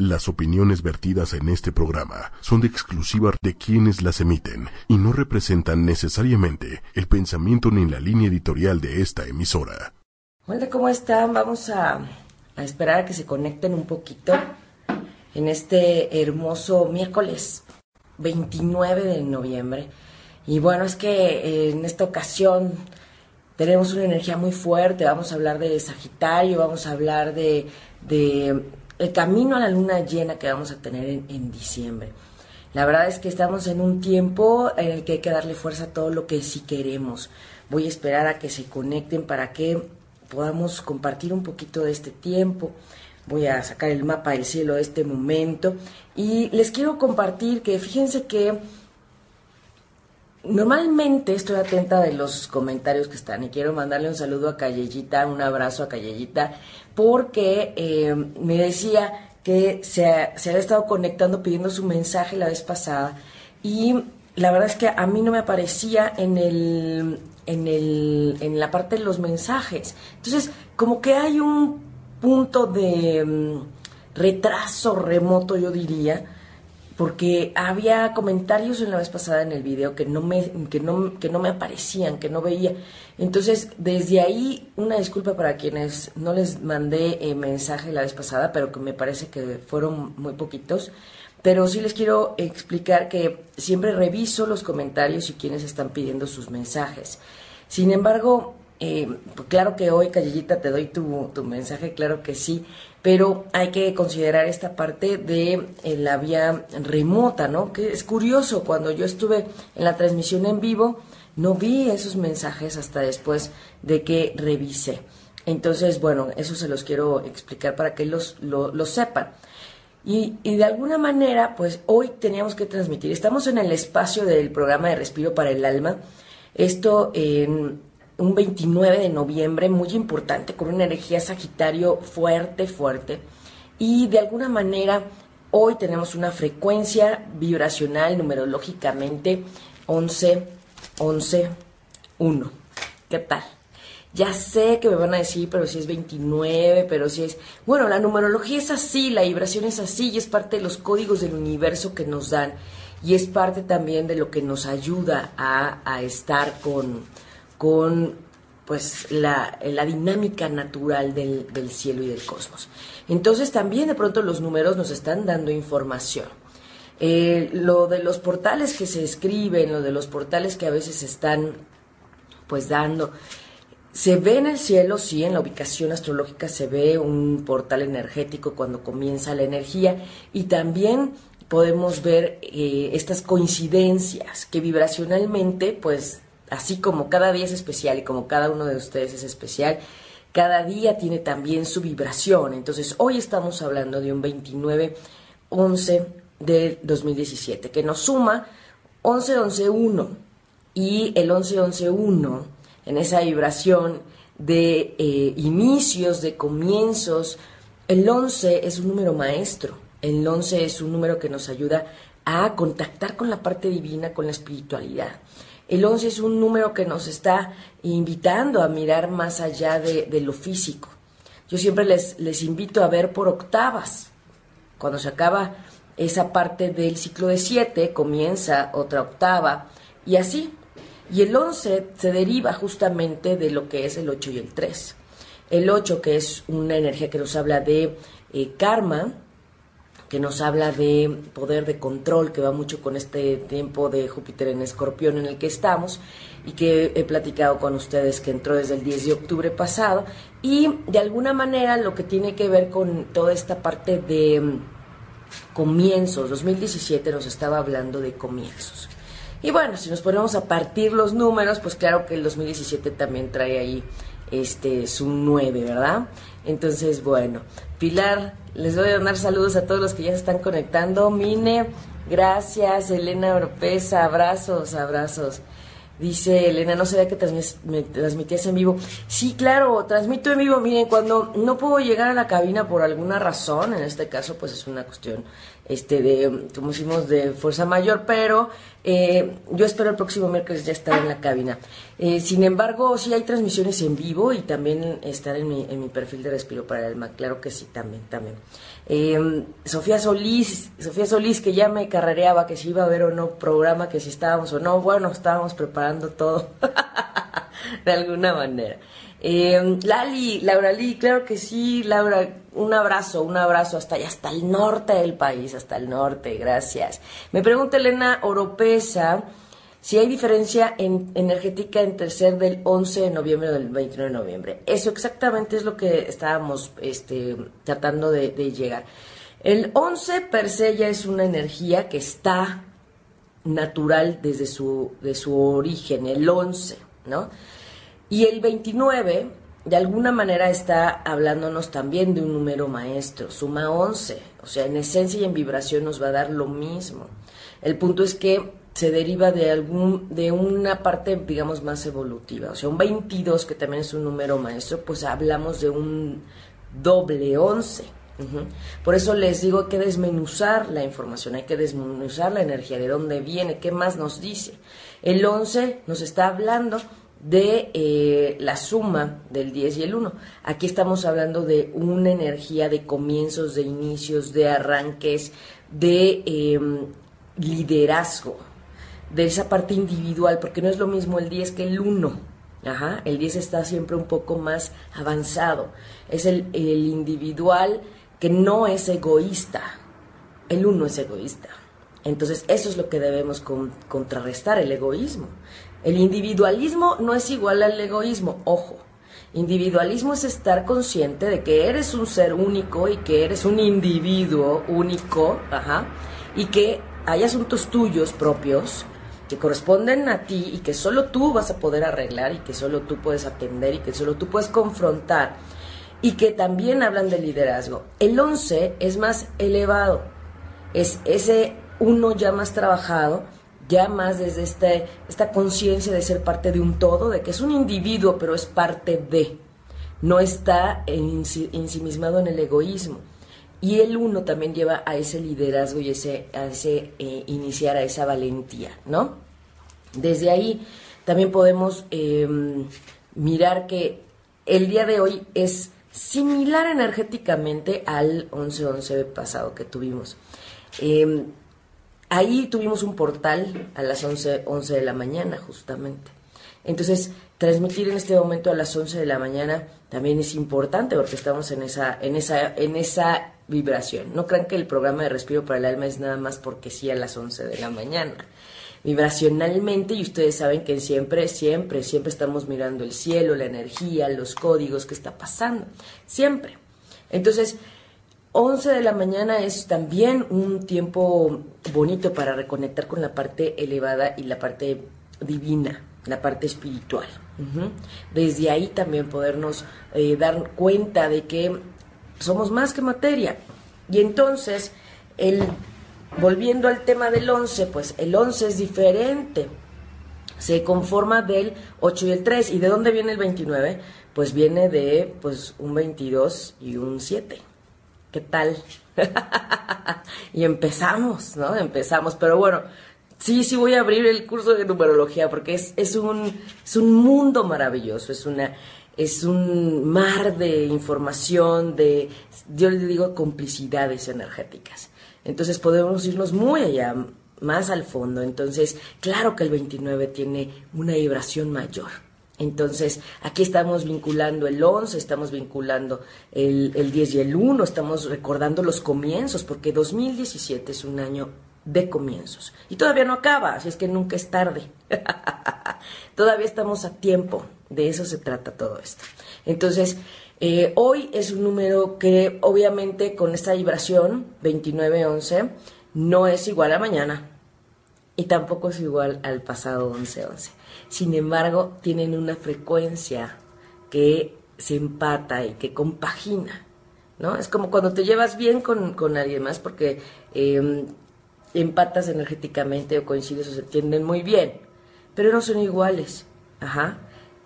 Las opiniones vertidas en este programa son de exclusiva de quienes las emiten y no representan necesariamente el pensamiento ni la línea editorial de esta emisora. Hola, ¿cómo están? Vamos a, esperar a que se conecten un poquito en este hermoso miércoles 29 de noviembre. Y bueno, es que en esta ocasión tenemos una energía muy fuerte, vamos a hablar de Sagitario, vamos a hablar de, el camino a la luna llena que vamos a tener en, diciembre. La verdad es que estamos en un tiempo en el que hay que darle fuerza a todo lo que sí queremos. Voy a esperar a que se conecten para que podamos compartir un poquito de este tiempo. Voy a sacar el mapa del cielo de este momento y les quiero compartir que fíjense que Normalmente estoy atenta de los comentarios que están y quiero mandarle un saludo a Callellita, un abrazo a Callellita, porque eh, me decía que se, había estado conectando pidiendo su mensaje la vez pasada y la verdad es que a mí no me aparecía en el, en, el, en la parte de los mensajes. Entonces, como que hay un punto de mm, retraso remoto, yo diría, porque había comentarios en la vez pasada en el video que no me que no que no me aparecían, que no veía. Entonces, desde ahí una disculpa para quienes no les mandé eh, mensaje la vez pasada, pero que me parece que fueron muy poquitos. Pero sí les quiero explicar que siempre reviso los comentarios y quienes están pidiendo sus mensajes. Sin embargo, eh, pues claro que hoy, Callellita, te doy tu, tu mensaje, claro que sí, pero hay que considerar esta parte de eh, la vía remota, ¿no? Que es curioso, cuando yo estuve en la transmisión en vivo, no vi esos mensajes hasta después de que revisé. Entonces, bueno, eso se los quiero explicar para que los, lo, sepan. Y, y, de alguna manera, pues hoy teníamos que transmitir, estamos en el espacio del programa de Respiro para el Alma, esto en un 29 de noviembre muy importante, con una energía Sagitario fuerte, fuerte. Y de alguna manera hoy tenemos una frecuencia vibracional numerológicamente 11, 11, 1. ¿Qué tal? Ya sé que me van a decir, pero si es 29, pero si es... Bueno, la numerología es así, la vibración es así y es parte de los códigos del universo que nos dan y es parte también de lo que nos ayuda a, a estar con con pues la, dinámica natural del, cielo y del cosmos. Entonces también de pronto los números nos están dando información. Eh, lo de los portales que se escriben, lo de los portales que a veces están pues dando, se ve en el cielo, sí, en la ubicación astrológica se ve un portal energético cuando comienza la energía y también podemos ver eh, estas coincidencias que vibracionalmente pues así como cada día es especial y como cada uno de ustedes es especial, cada día tiene también su vibración. Entonces, hoy estamos hablando de un 29-11 de 2017, que nos suma 11-11-1 y el 11-11-1 en esa vibración de eh, inicios, de comienzos. El 11 es un número maestro, el 11 es un número que nos ayuda a contactar con la parte divina, con la espiritualidad. El 11 es un número que nos está invitando a mirar más allá de, lo físico. Yo siempre les, invito a ver por octavas. Cuando se acaba esa parte del ciclo de 7, comienza otra octava y así. Y el 11 se deriva justamente de lo que es el 8 y el 3. El 8, que es una energía que nos habla de eh, karma, que nos habla de poder de control, que va mucho con este tiempo de Júpiter en Escorpión en el que estamos y que he platicado con ustedes que entró desde el 10 de octubre pasado y de alguna manera lo que tiene que ver con toda esta parte de mm, comienzos, 2017 nos estaba hablando de comienzos. Y bueno, si nos ponemos a partir los números, pues claro que el 2017 también trae ahí este su 9, ¿verdad? Entonces, bueno, Pilar, les voy a dar saludos a todos los que ya se están conectando. Mine, gracias. Elena Oropesa, abrazos, abrazos. Dice Elena, no sabía que transmitías en vivo. Sí, claro, transmito en vivo. Miren, cuando no puedo llegar a la cabina por alguna razón, en este caso pues es una cuestión este de, como decimos, de fuerza mayor, pero eh, yo espero el próximo miércoles ya estar en la cabina. Eh, sin embargo, sí hay transmisiones en vivo y también estar en mi, en mi perfil de Respiro para el Alma. Claro que sí, también, también. Em, Sofía Solís, Sofía Solís que ya me carrereaba que si iba a haber o no programa, que si estábamos o no, bueno, estábamos preparando todo de alguna manera. Eh, Lali, Laura Lee, claro que sí, Laura, un abrazo, un abrazo hasta allá, hasta el norte del país, hasta el norte, gracias. Me pregunta Elena Oropesa si hay diferencia en, energética entre ser del 11 de noviembre o del 29 de noviembre. Eso exactamente es lo que estábamos este, tratando de, de llegar. El 11 per se ya es una energía que está natural desde su, de su origen, el 11, ¿no? Y el 29 de alguna manera está hablándonos también de un número maestro, suma 11, o sea, en esencia y en vibración nos va a dar lo mismo. El punto es que se deriva de algún de una parte digamos más evolutiva, o sea, un 22 que también es un número maestro, pues hablamos de un doble 11. Por eso les digo que desmenuzar la información, hay que desmenuzar la energía, de dónde viene, qué más nos dice. El 11 nos está hablando de eh, la suma del 10 y el 1. Aquí estamos hablando de una energía de comienzos, de inicios, de arranques, de em, liderazgo, de esa parte individual, porque no es lo mismo el 10 que el 1. Ajá, el 10 está siempre un poco más avanzado. Es el, individual que no es egoísta. El 1 es egoísta. Entonces, eso es lo que debemos contrarrestar, el egoísmo. El individualismo no es igual al egoísmo, ojo. Individualismo es estar consciente de que eres un ser único y que eres un individuo único, ajá, y que hay asuntos tuyos propios que corresponden a ti y que solo tú vas a poder arreglar y que solo tú puedes atender y que solo tú puedes confrontar y que también hablan de liderazgo. El 11 es más elevado, es ese uno ya más trabajado ya más desde este, esta conciencia de ser parte de un todo, de que es un individuo, pero es parte de, no está ensimismado en el egoísmo. Y el uno también lleva a ese liderazgo y ese, a ese eh, iniciar a esa valentía, ¿no? Desde ahí también podemos em, mirar que el día de hoy es similar energéticamente al 11-11 pasado que tuvimos. Em, Ahí tuvimos un portal a las 11, 11 de la mañana, justamente. Entonces, transmitir en este momento a las 11 de la mañana también es importante porque estamos en esa, en esa, en esa vibración. No crean que el programa de Respiro para el Alma es nada más porque sí a las 11 de la mañana. Vibracionalmente, y ustedes saben que siempre, siempre, siempre estamos mirando el cielo, la energía, los códigos que está pasando. Siempre. Entonces, 11 de la mañana es también un tiempo bonito para reconectar con la parte elevada y la parte divina, la parte espiritual. Desde ahí también podernos eh, dar cuenta de que somos más que materia. Y entonces, el, volviendo al tema del 11, pues el 11 es diferente. Se conforma del 8 y el 3. ¿Y de dónde viene el 29? Pues viene de pues, un 22 y un 7. ¿Qué tal? y empezamos, ¿no? Empezamos, pero bueno, sí, sí voy a abrir el curso de numerología porque es, es, un, es un mundo maravilloso, es una es un mar de información, de, yo le digo, complicidades energéticas. Entonces podemos irnos muy allá, más al fondo. Entonces, claro que el 29 tiene una vibración mayor. Entonces, aquí estamos vinculando el 11, estamos vinculando el, el 10 y el 1, estamos recordando los comienzos, porque 2017 es un año de comienzos. Y todavía no acaba, así es que nunca es tarde. todavía estamos a tiempo, de eso se trata todo esto. Entonces, eh, hoy es un número que obviamente con esta vibración 2911 no es igual a mañana y tampoco es igual al pasado 1111 sin embargo tienen una frecuencia que se empata y que compagina, ¿no? Es como cuando te llevas bien con, con alguien más porque em, empatas energéticamente o coincides o se entienden muy bien, pero no son iguales, ajá.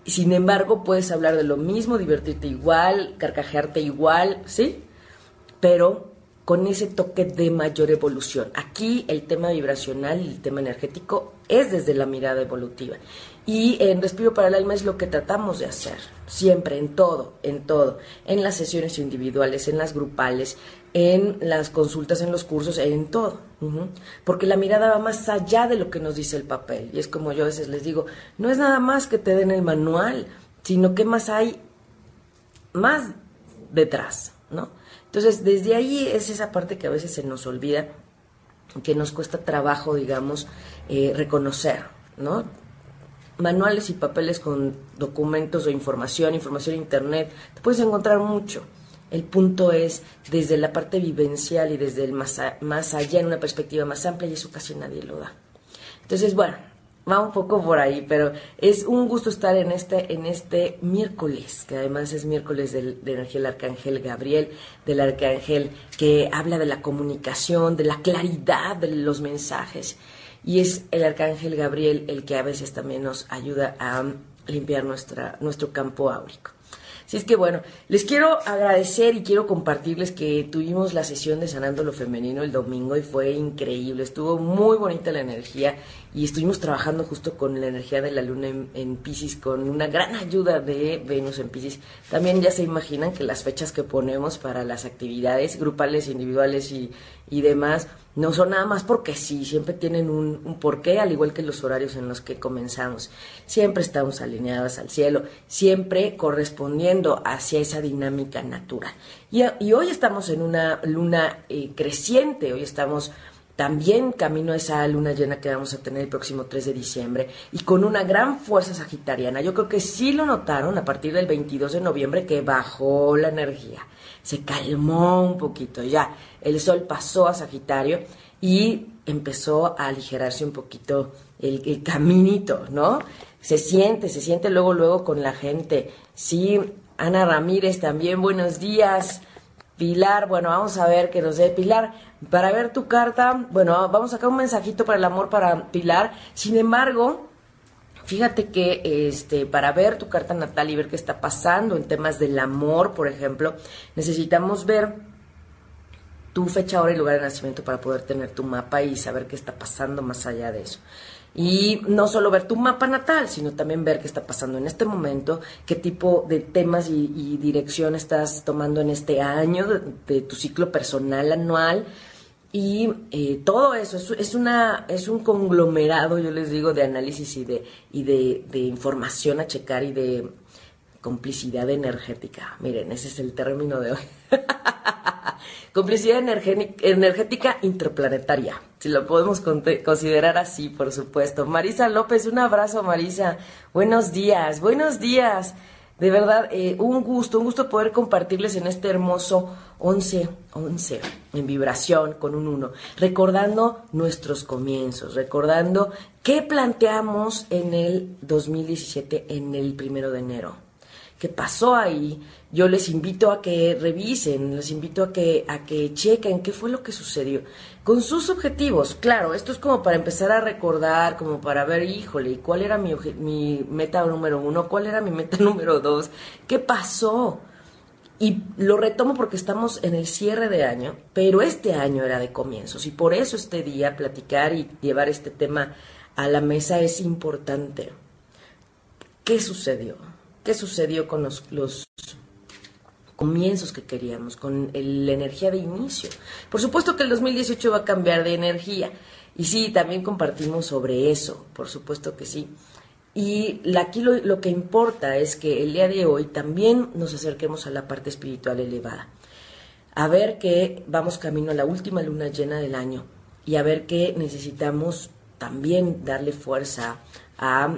Sin embargo puedes hablar de lo mismo, divertirte igual, carcajearte igual, ¿sí? Pero con ese toque de mayor evolución. Aquí el tema vibracional y el tema energético es desde la mirada evolutiva. Y en Respiro para el Alma es lo que tratamos de hacer, siempre, en todo, en todo, en las sesiones individuales, en las grupales, en las consultas, en los cursos, en todo. Porque la mirada va más allá de lo que nos dice el papel. Y es como yo a veces les digo, no es nada más que te den el manual, sino que más hay más detrás, ¿no? Entonces, desde ahí es esa parte que a veces se nos olvida, que nos cuesta trabajo, digamos, eh, reconocer, ¿no? Manuales y papeles con documentos o información, información internet, te puedes encontrar mucho. El punto es desde la parte vivencial y desde el más, más allá, en una perspectiva más amplia, y eso casi nadie lo da. Entonces, bueno, va un poco por ahí, pero es un gusto estar en este, en este miércoles, que además es miércoles del, del Ángel Arcángel Gabriel, del Arcángel que habla de la comunicación, de la claridad de los mensajes. Y es el Arcángel Gabriel el que a veces también nos ayuda a limpiar nuestra, nuestro campo áurico. Así es que bueno, les quiero agradecer y quiero compartirles que tuvimos la sesión de Sanando lo Femenino el domingo y fue increíble, estuvo muy bonita la energía y estuvimos trabajando justo con la energía de la luna en, en Pisces, con una gran ayuda de Venus en Pisces. También ya se imaginan que las fechas que ponemos para las actividades grupales, individuales y, y demás, no son nada más porque sí, siempre tienen un, un, porqué, al igual que los horarios en los que comenzamos. Siempre estamos alineados al cielo, siempre correspondiendo hacia esa dinámica natural. Y, y hoy estamos en una luna eh, creciente, hoy estamos también camino a esa luna llena que vamos a tener el próximo 3 de diciembre y con una gran fuerza sagitariana. Yo creo que sí lo notaron a partir del 22 de noviembre que bajó la energía, se calmó un poquito ya. El sol pasó a Sagitario y empezó a aligerarse un poquito el, el caminito, ¿no? Se siente, se siente luego, luego con la gente. Sí, Ana Ramírez también, buenos días. Pilar, bueno, vamos a ver qué nos dé Pilar. Para ver tu carta, bueno, vamos a sacar un mensajito para el amor para Pilar. Sin embargo, fíjate que este, para ver tu carta natal y ver qué está pasando en temas del amor, por ejemplo, necesitamos ver tu fecha, hora y lugar de nacimiento para poder tener tu mapa y saber qué está pasando más allá de eso. Y no solo ver tu mapa natal, sino también ver qué está pasando en este momento, qué tipo de temas y, y dirección estás tomando en este año de, de tu ciclo personal anual. Y eh, todo eso es, es, una, es un conglomerado, yo les digo, de análisis y, de, y de, de información a checar y de complicidad energética. Miren, ese es el término de hoy. complicidad energética interplanetaria, si lo podemos considerar así, por supuesto. Marisa López, un abrazo, Marisa. Buenos días, buenos días. De verdad, eh, un gusto, un gusto poder compartirles en este hermoso 11, 11, en vibración con un 1, recordando nuestros comienzos, recordando qué planteamos en el 2017, en el primero de enero. ¿Qué pasó ahí? Yo les invito a que revisen, les invito a que, a que chequen qué fue lo que sucedió. Con sus objetivos, claro, esto es como para empezar a recordar, como para ver, híjole, ¿cuál era mi, mi meta número uno? ¿Cuál era mi meta número dos? ¿Qué pasó? Y lo retomo porque estamos en el cierre de año, pero este año era de comienzos y por eso este día platicar y llevar este tema a la mesa es importante. ¿Qué sucedió? ¿Qué sucedió con los, los comienzos que queríamos, con el, la energía de inicio. Por supuesto que el 2018 va a cambiar de energía. Y sí, también compartimos sobre eso, por supuesto que sí. Y aquí lo, que importa es que el día de hoy también nos acerquemos a la parte espiritual elevada. A ver que vamos camino a la última luna llena del año y a ver que necesitamos también darle fuerza a,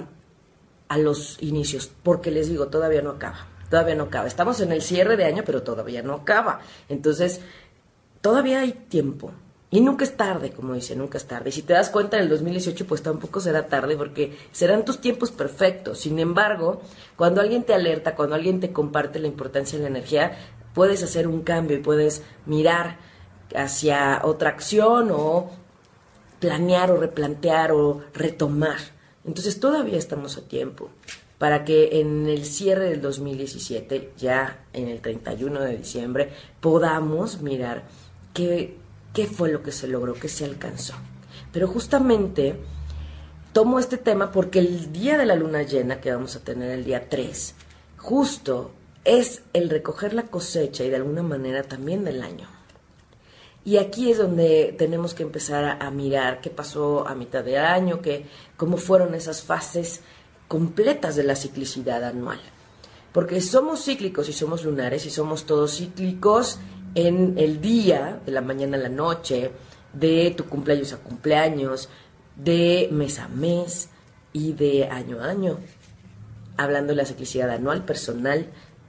a los inicios, porque les digo, todavía no acaba todavía no acaba. Estamos en el cierre de año, pero todavía no acaba. Entonces, todavía hay tiempo. Y nunca es tarde, como dice, nunca es tarde. Y si te das cuenta, en el 2018 pues tampoco será tarde porque serán tus tiempos perfectos. Sin embargo, cuando alguien te alerta, cuando alguien te comparte la importancia de la energía, puedes hacer un cambio y puedes mirar hacia otra acción o planear o replantear o retomar. Entonces todavía estamos a tiempo para que en el cierre del 2017, ya en el 31 de diciembre, podamos mirar qué, qué fue lo que se logró, qué se alcanzó. Pero justamente tomo este tema porque el día de la luna llena, que vamos a tener el día 3, justo es el recoger la cosecha y de alguna manera también del año. Y aquí es donde tenemos que empezar a, mirar qué pasó a mitad de año, que, cómo fueron esas fases completas de la ciclicidad anual. Porque somos cíclicos y somos lunares y somos todos cíclicos en el día, de la mañana a la noche, de tu cumpleaños a cumpleaños, de mes a mes y de año a año, hablando de la ciclicidad anual, personal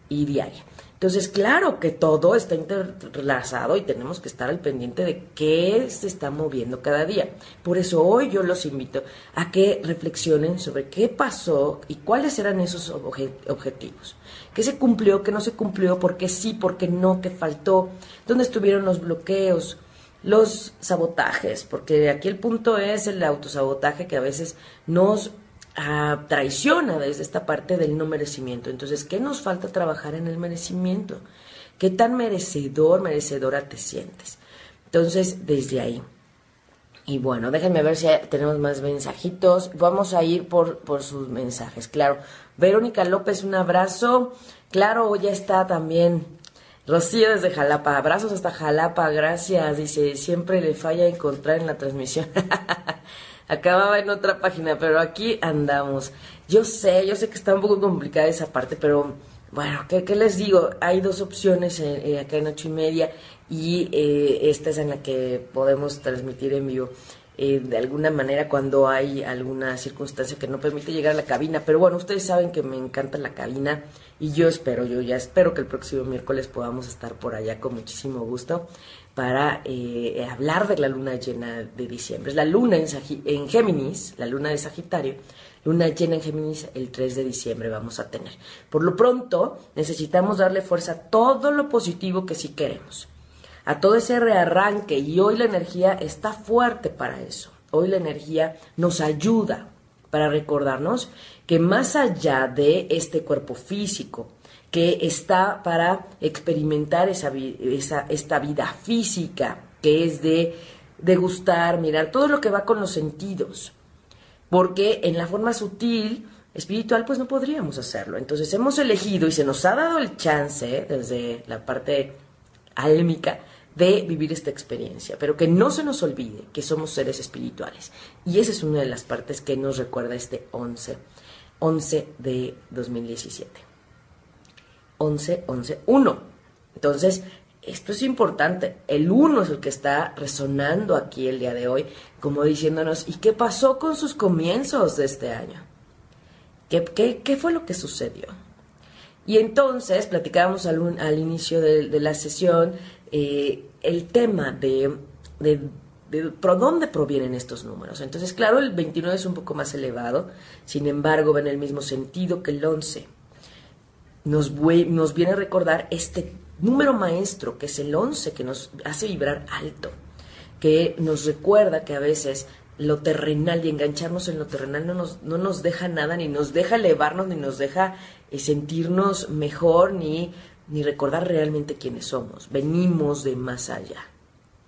y diaria. Entonces, claro que todo está interrelazado y tenemos que estar al pendiente de qué se está moviendo cada día. Por eso hoy yo los invito a que reflexionen sobre qué pasó y cuáles eran esos objetivos. ¿Qué se cumplió, qué no se cumplió, por qué sí, por qué no, qué faltó, dónde estuvieron los bloqueos, los sabotajes, porque aquí el punto es el autosabotaje que a veces nos traiciona desde esta parte del no merecimiento. Entonces, ¿qué nos falta trabajar en el merecimiento? ¿Qué tan merecedor, merecedora te sientes? Entonces, desde ahí. Y bueno, déjenme ver si tenemos más mensajitos. Vamos a ir por, por sus mensajes, claro. Verónica López, un abrazo. Claro, ya está también. Rocío desde Jalapa, abrazos hasta Jalapa, gracias. Dice, siempre le falla encontrar en la transmisión. acababa en otra página, pero aquí andamos. Yo sé, yo sé que está un poco complicada esa parte, pero bueno, ¿qué, les digo? Hay dos opciones eh, eh, acá en ocho y media y eh, esta es en la que podemos transmitir en vivo. De alguna manera cuando hay alguna circunstancia que no permite llegar a la cabina. Pero bueno, ustedes saben que me encanta la cabina y yo espero, yo ya espero que el próximo miércoles podamos estar por allá con muchísimo gusto para eh, hablar de la luna llena de diciembre. Es la luna en, en, Géminis, la luna de Sagitario, luna llena en Géminis el 3 de diciembre vamos a tener. Por lo pronto, necesitamos darle fuerza a todo lo positivo que sí queremos, a todo ese rearranque y hoy la energía está fuerte para eso. Hoy la energía nos ayuda para recordarnos que más allá de este cuerpo físico, que está para experimentar esa, esa, esta vida física, que es de degustar, mirar, todo lo que va con los sentidos. Porque en la forma sutil, espiritual, pues no podríamos hacerlo. Entonces hemos elegido y se nos ha dado el chance, desde la parte álmica, de vivir esta experiencia, pero que no se nos olvide que somos seres espirituales. Y esa es una de las partes que nos recuerda este 11, 11 de 2017. 11, 11, 1. Entonces, esto es importante. El 1 es el que está resonando aquí el día de hoy, como diciéndonos, ¿y qué pasó con sus comienzos de este año? ¿Qué, qué, fue lo que sucedió? Y entonces platicábamos al, al inicio de, la sesión eh, el tema de, de, de, por dónde provienen estos números. Entonces, claro, el 29 es un poco más elevado, sin embargo, va en el mismo sentido que el 11 nos, nos viene a recordar este número maestro, que es el 11, que nos hace vibrar alto, que nos recuerda que a veces lo terrenal y engancharnos en lo terrenal no nos, no nos deja nada, ni nos deja elevarnos, ni nos deja eh, sentirnos mejor, ni, ni recordar realmente quiénes somos. Venimos de más allá,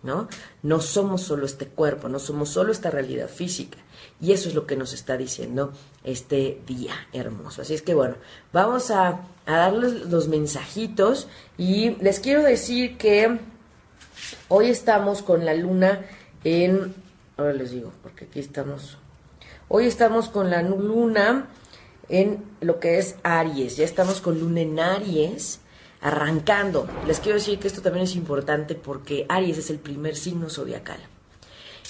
¿no? No somos solo este cuerpo, no somos solo esta realidad física. Y eso es lo que nos está diciendo este día hermoso. Así es que bueno, vamos a, darles los mensajitos y les quiero decir que hoy estamos con la luna en... Ahora les digo, porque aquí estamos... Hoy estamos con la luna en lo que es Aries. Ya estamos con luna en Aries arrancando. Les quiero decir que esto también es importante porque Aries es el primer signo zodiacal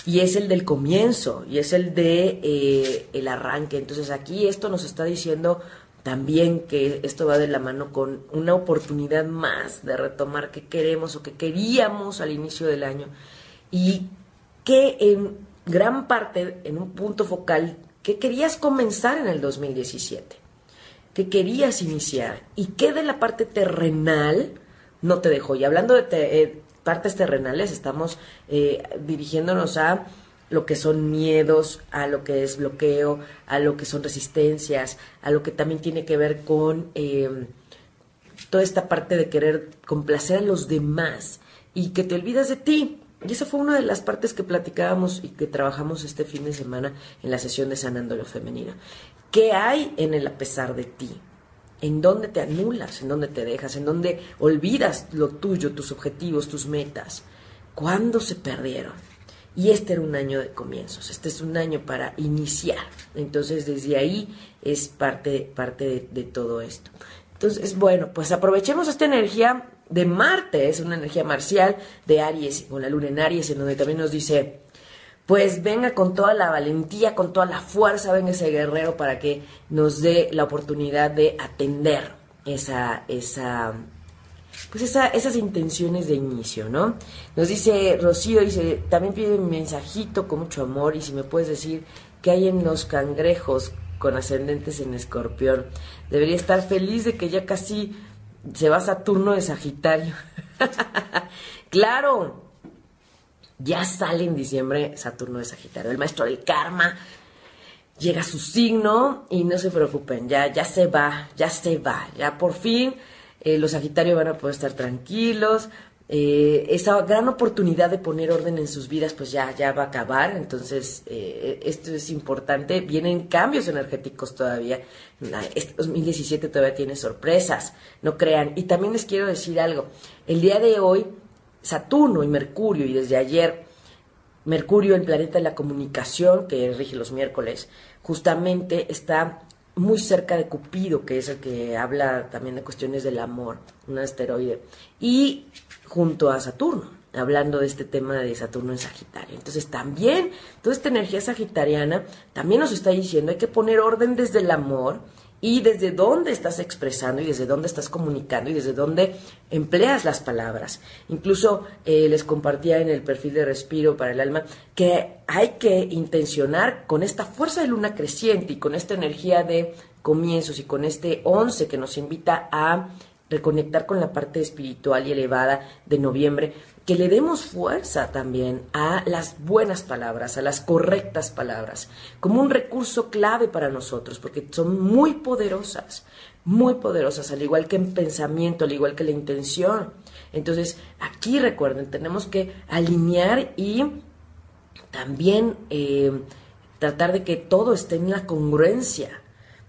y es el del comienzo y es el de eh, el arranque. Entonces aquí esto nos está diciendo también que esto va de la mano con una oportunidad más de retomar que queremos o que queríamos al inicio del año y que en gran parte, en un punto focal, que querías comenzar en el 2017, que querías iniciar y que de la parte terrenal no te dejó. Y hablando de, eh, partes terrenales estamos eh, dirigiéndonos a lo que son miedos, a lo que es bloqueo, a lo que son resistencias, a lo que también tiene que ver con em, toda esta parte de querer complacer a los demás y que te olvidas de ti. Y esa fue una de las partes que platicábamos y que trabajamos este fin de semana en la sesión de Sanando lo Femenino. ¿Qué hay en el a pesar de ti? ¿En dónde te anulas? ¿En dónde te dejas? ¿En dónde olvidas lo tuyo, tus objetivos, tus metas? ¿Cuándo se perdieron? Y este era un año de comienzos, este es un año para iniciar. Entonces desde ahí es parte, parte de, todo esto. Entonces, bueno, pues aprovechemos esta energía de Marte, es una energía marcial de Aries, con la luna en Aries, en donde también nos dice, pues venga con toda la valentía, con toda la fuerza, venga ese guerrero para que nos dé la oportunidad de atender esa, esa, pues esa, esas intenciones de inicio, ¿no? Nos dice Rocío, dice, también pide un mensajito con mucho amor y si me puedes decir qué hay en los cangrejos con ascendentes en escorpión. Debería estar feliz de que ya casi se va Saturno de Sagitario. claro, ya sale en diciembre Saturno de Sagitario, el maestro del karma. Llega a su signo y no se preocupen, ya, ya se va, ya se va, ya por fin eh, los Sagitarios van a poder estar tranquilos, eh, esa gran oportunidad de poner orden en sus vidas pues ya, ya va a acabar, entonces eh, esto es importante, vienen cambios energéticos todavía, este 2017 todavía tiene sorpresas, no crean, y también les quiero decir algo, el día de hoy Saturno y Mercurio y desde ayer Mercurio, el planeta de la comunicación que rige los miércoles, justamente está muy cerca de Cupido, que es el que habla también de cuestiones del amor, un asteroide, y junto a Saturno, hablando de este tema de Saturno en Sagitario. Entonces también, toda esta energía sagitariana también nos está diciendo hay que poner orden desde el amor y desde dónde estás expresando y desde dónde estás comunicando y desde dónde empleas las palabras. Incluso eh, les compartía en el perfil de Respiro para el Alma que hay que intencionar con esta fuerza de luna creciente y con esta energía de comienzos y con este 11 que nos invita a reconectar con la parte espiritual y elevada de noviembre, que le demos fuerza también a las buenas palabras, a las correctas palabras, como un recurso clave para nosotros, porque son muy poderosas, muy poderosas, al igual que en pensamiento, al igual que la intención. Entonces, aquí recuerden, tenemos que alinear y también eh, tratar de que todo esté en la congruencia.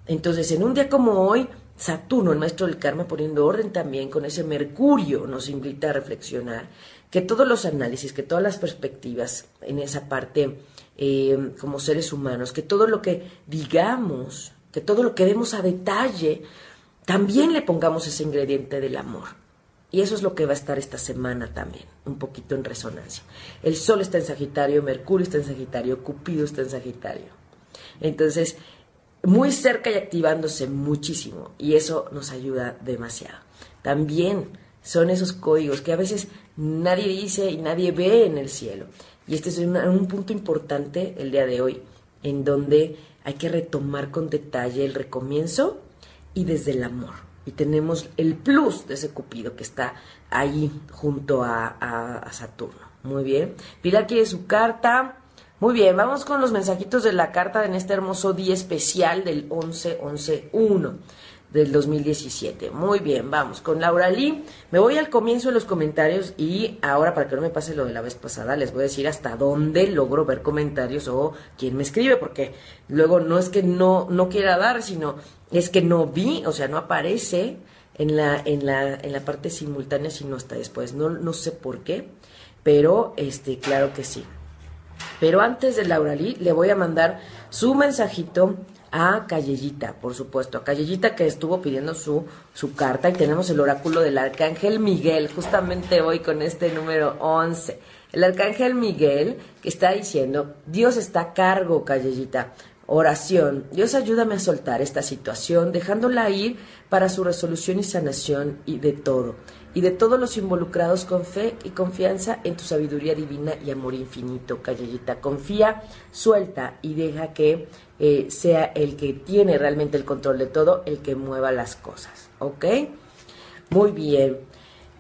Entonces, en un día como hoy, Saturno, el maestro del karma, poniendo orden también con ese Mercurio, nos invita a reflexionar que todos los análisis, que todas las perspectivas en esa parte eh, como seres humanos, que todo lo que digamos, que todo lo que vemos a detalle, también le pongamos ese ingrediente del amor. Y eso es lo que va a estar esta semana también, un poquito en resonancia. El Sol está en Sagitario, Mercurio está en Sagitario, Cupido está en Sagitario. Entonces, muy cerca y activándose muchísimo. Y eso nos ayuda demasiado. También son esos códigos que a veces nadie dice y nadie ve en el cielo. Y este es un, punto importante el día de hoy, en donde hay que retomar con detalle el recomienzo y desde el amor. Y tenemos el plus de ese cupido que está ahí junto a, a Saturno. Muy bien. Pilar quiere su carta. Muy bien, vamos con los mensajitos de la carta en este hermoso día especial del 11-11-1 del 2017. Muy bien, vamos con Laura Lee. Me voy al comienzo de los comentarios y ahora para que no me pase lo de la vez pasada, les voy a decir hasta dónde logro ver comentarios o quién me escribe, porque luego no es que no, no quiera dar, sino es que no vi, o sea, no aparece en la, en la, en la parte simultánea, sino hasta después. No, no sé por qué, pero este, claro que sí. Pero antes de Laura Lee, le voy a mandar su mensajito a Callellita, por supuesto, a Callellita que estuvo pidiendo su, su carta y tenemos el oráculo del Arcángel Miguel, justamente hoy con este número 11. El Arcángel Miguel que está diciendo, Dios está a cargo, Callellita. Oración, Dios ayúdame a soltar esta situación, dejándola ir para su resolución y sanación y de todo y de todos los involucrados con fe y confianza en tu sabiduría divina y amor infinito, Callellita. Confía, suelta y deja que eh, sea el que tiene realmente el control de todo, el que mueva las cosas, ¿ok? Muy bien.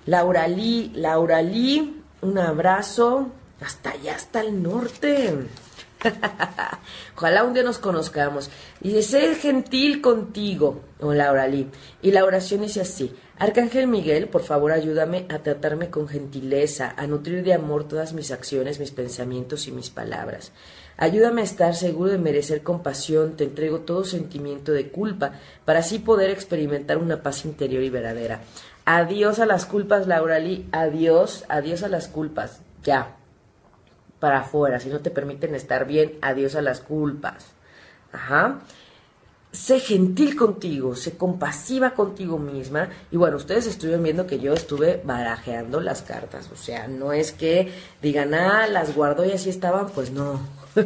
Laura Lee, Laura Lee, un abrazo hasta allá, hasta el norte. Ojalá un día nos conozcamos. Dice, ser gentil contigo, o Laura Lee. Y la oración dice así, Arcángel Miguel, por favor ayúdame a tratarme con gentileza, a nutrir de amor todas mis acciones, mis pensamientos y mis palabras. Ayúdame a estar seguro de merecer compasión, te entrego todo sentimiento de culpa, para así poder experimentar una paz interior y verdadera. Adiós a las culpas, Laura Lee, adiós, adiós a las culpas, ya, para afuera, si no te permiten estar bien, adiós a las culpas. Ajá sé gentil contigo, sé compasiva contigo misma. Y bueno, ustedes estuvieron viendo que yo estuve barajeando las cartas. O sea, no es que digan, ah, las guardo y así estaban, pues no.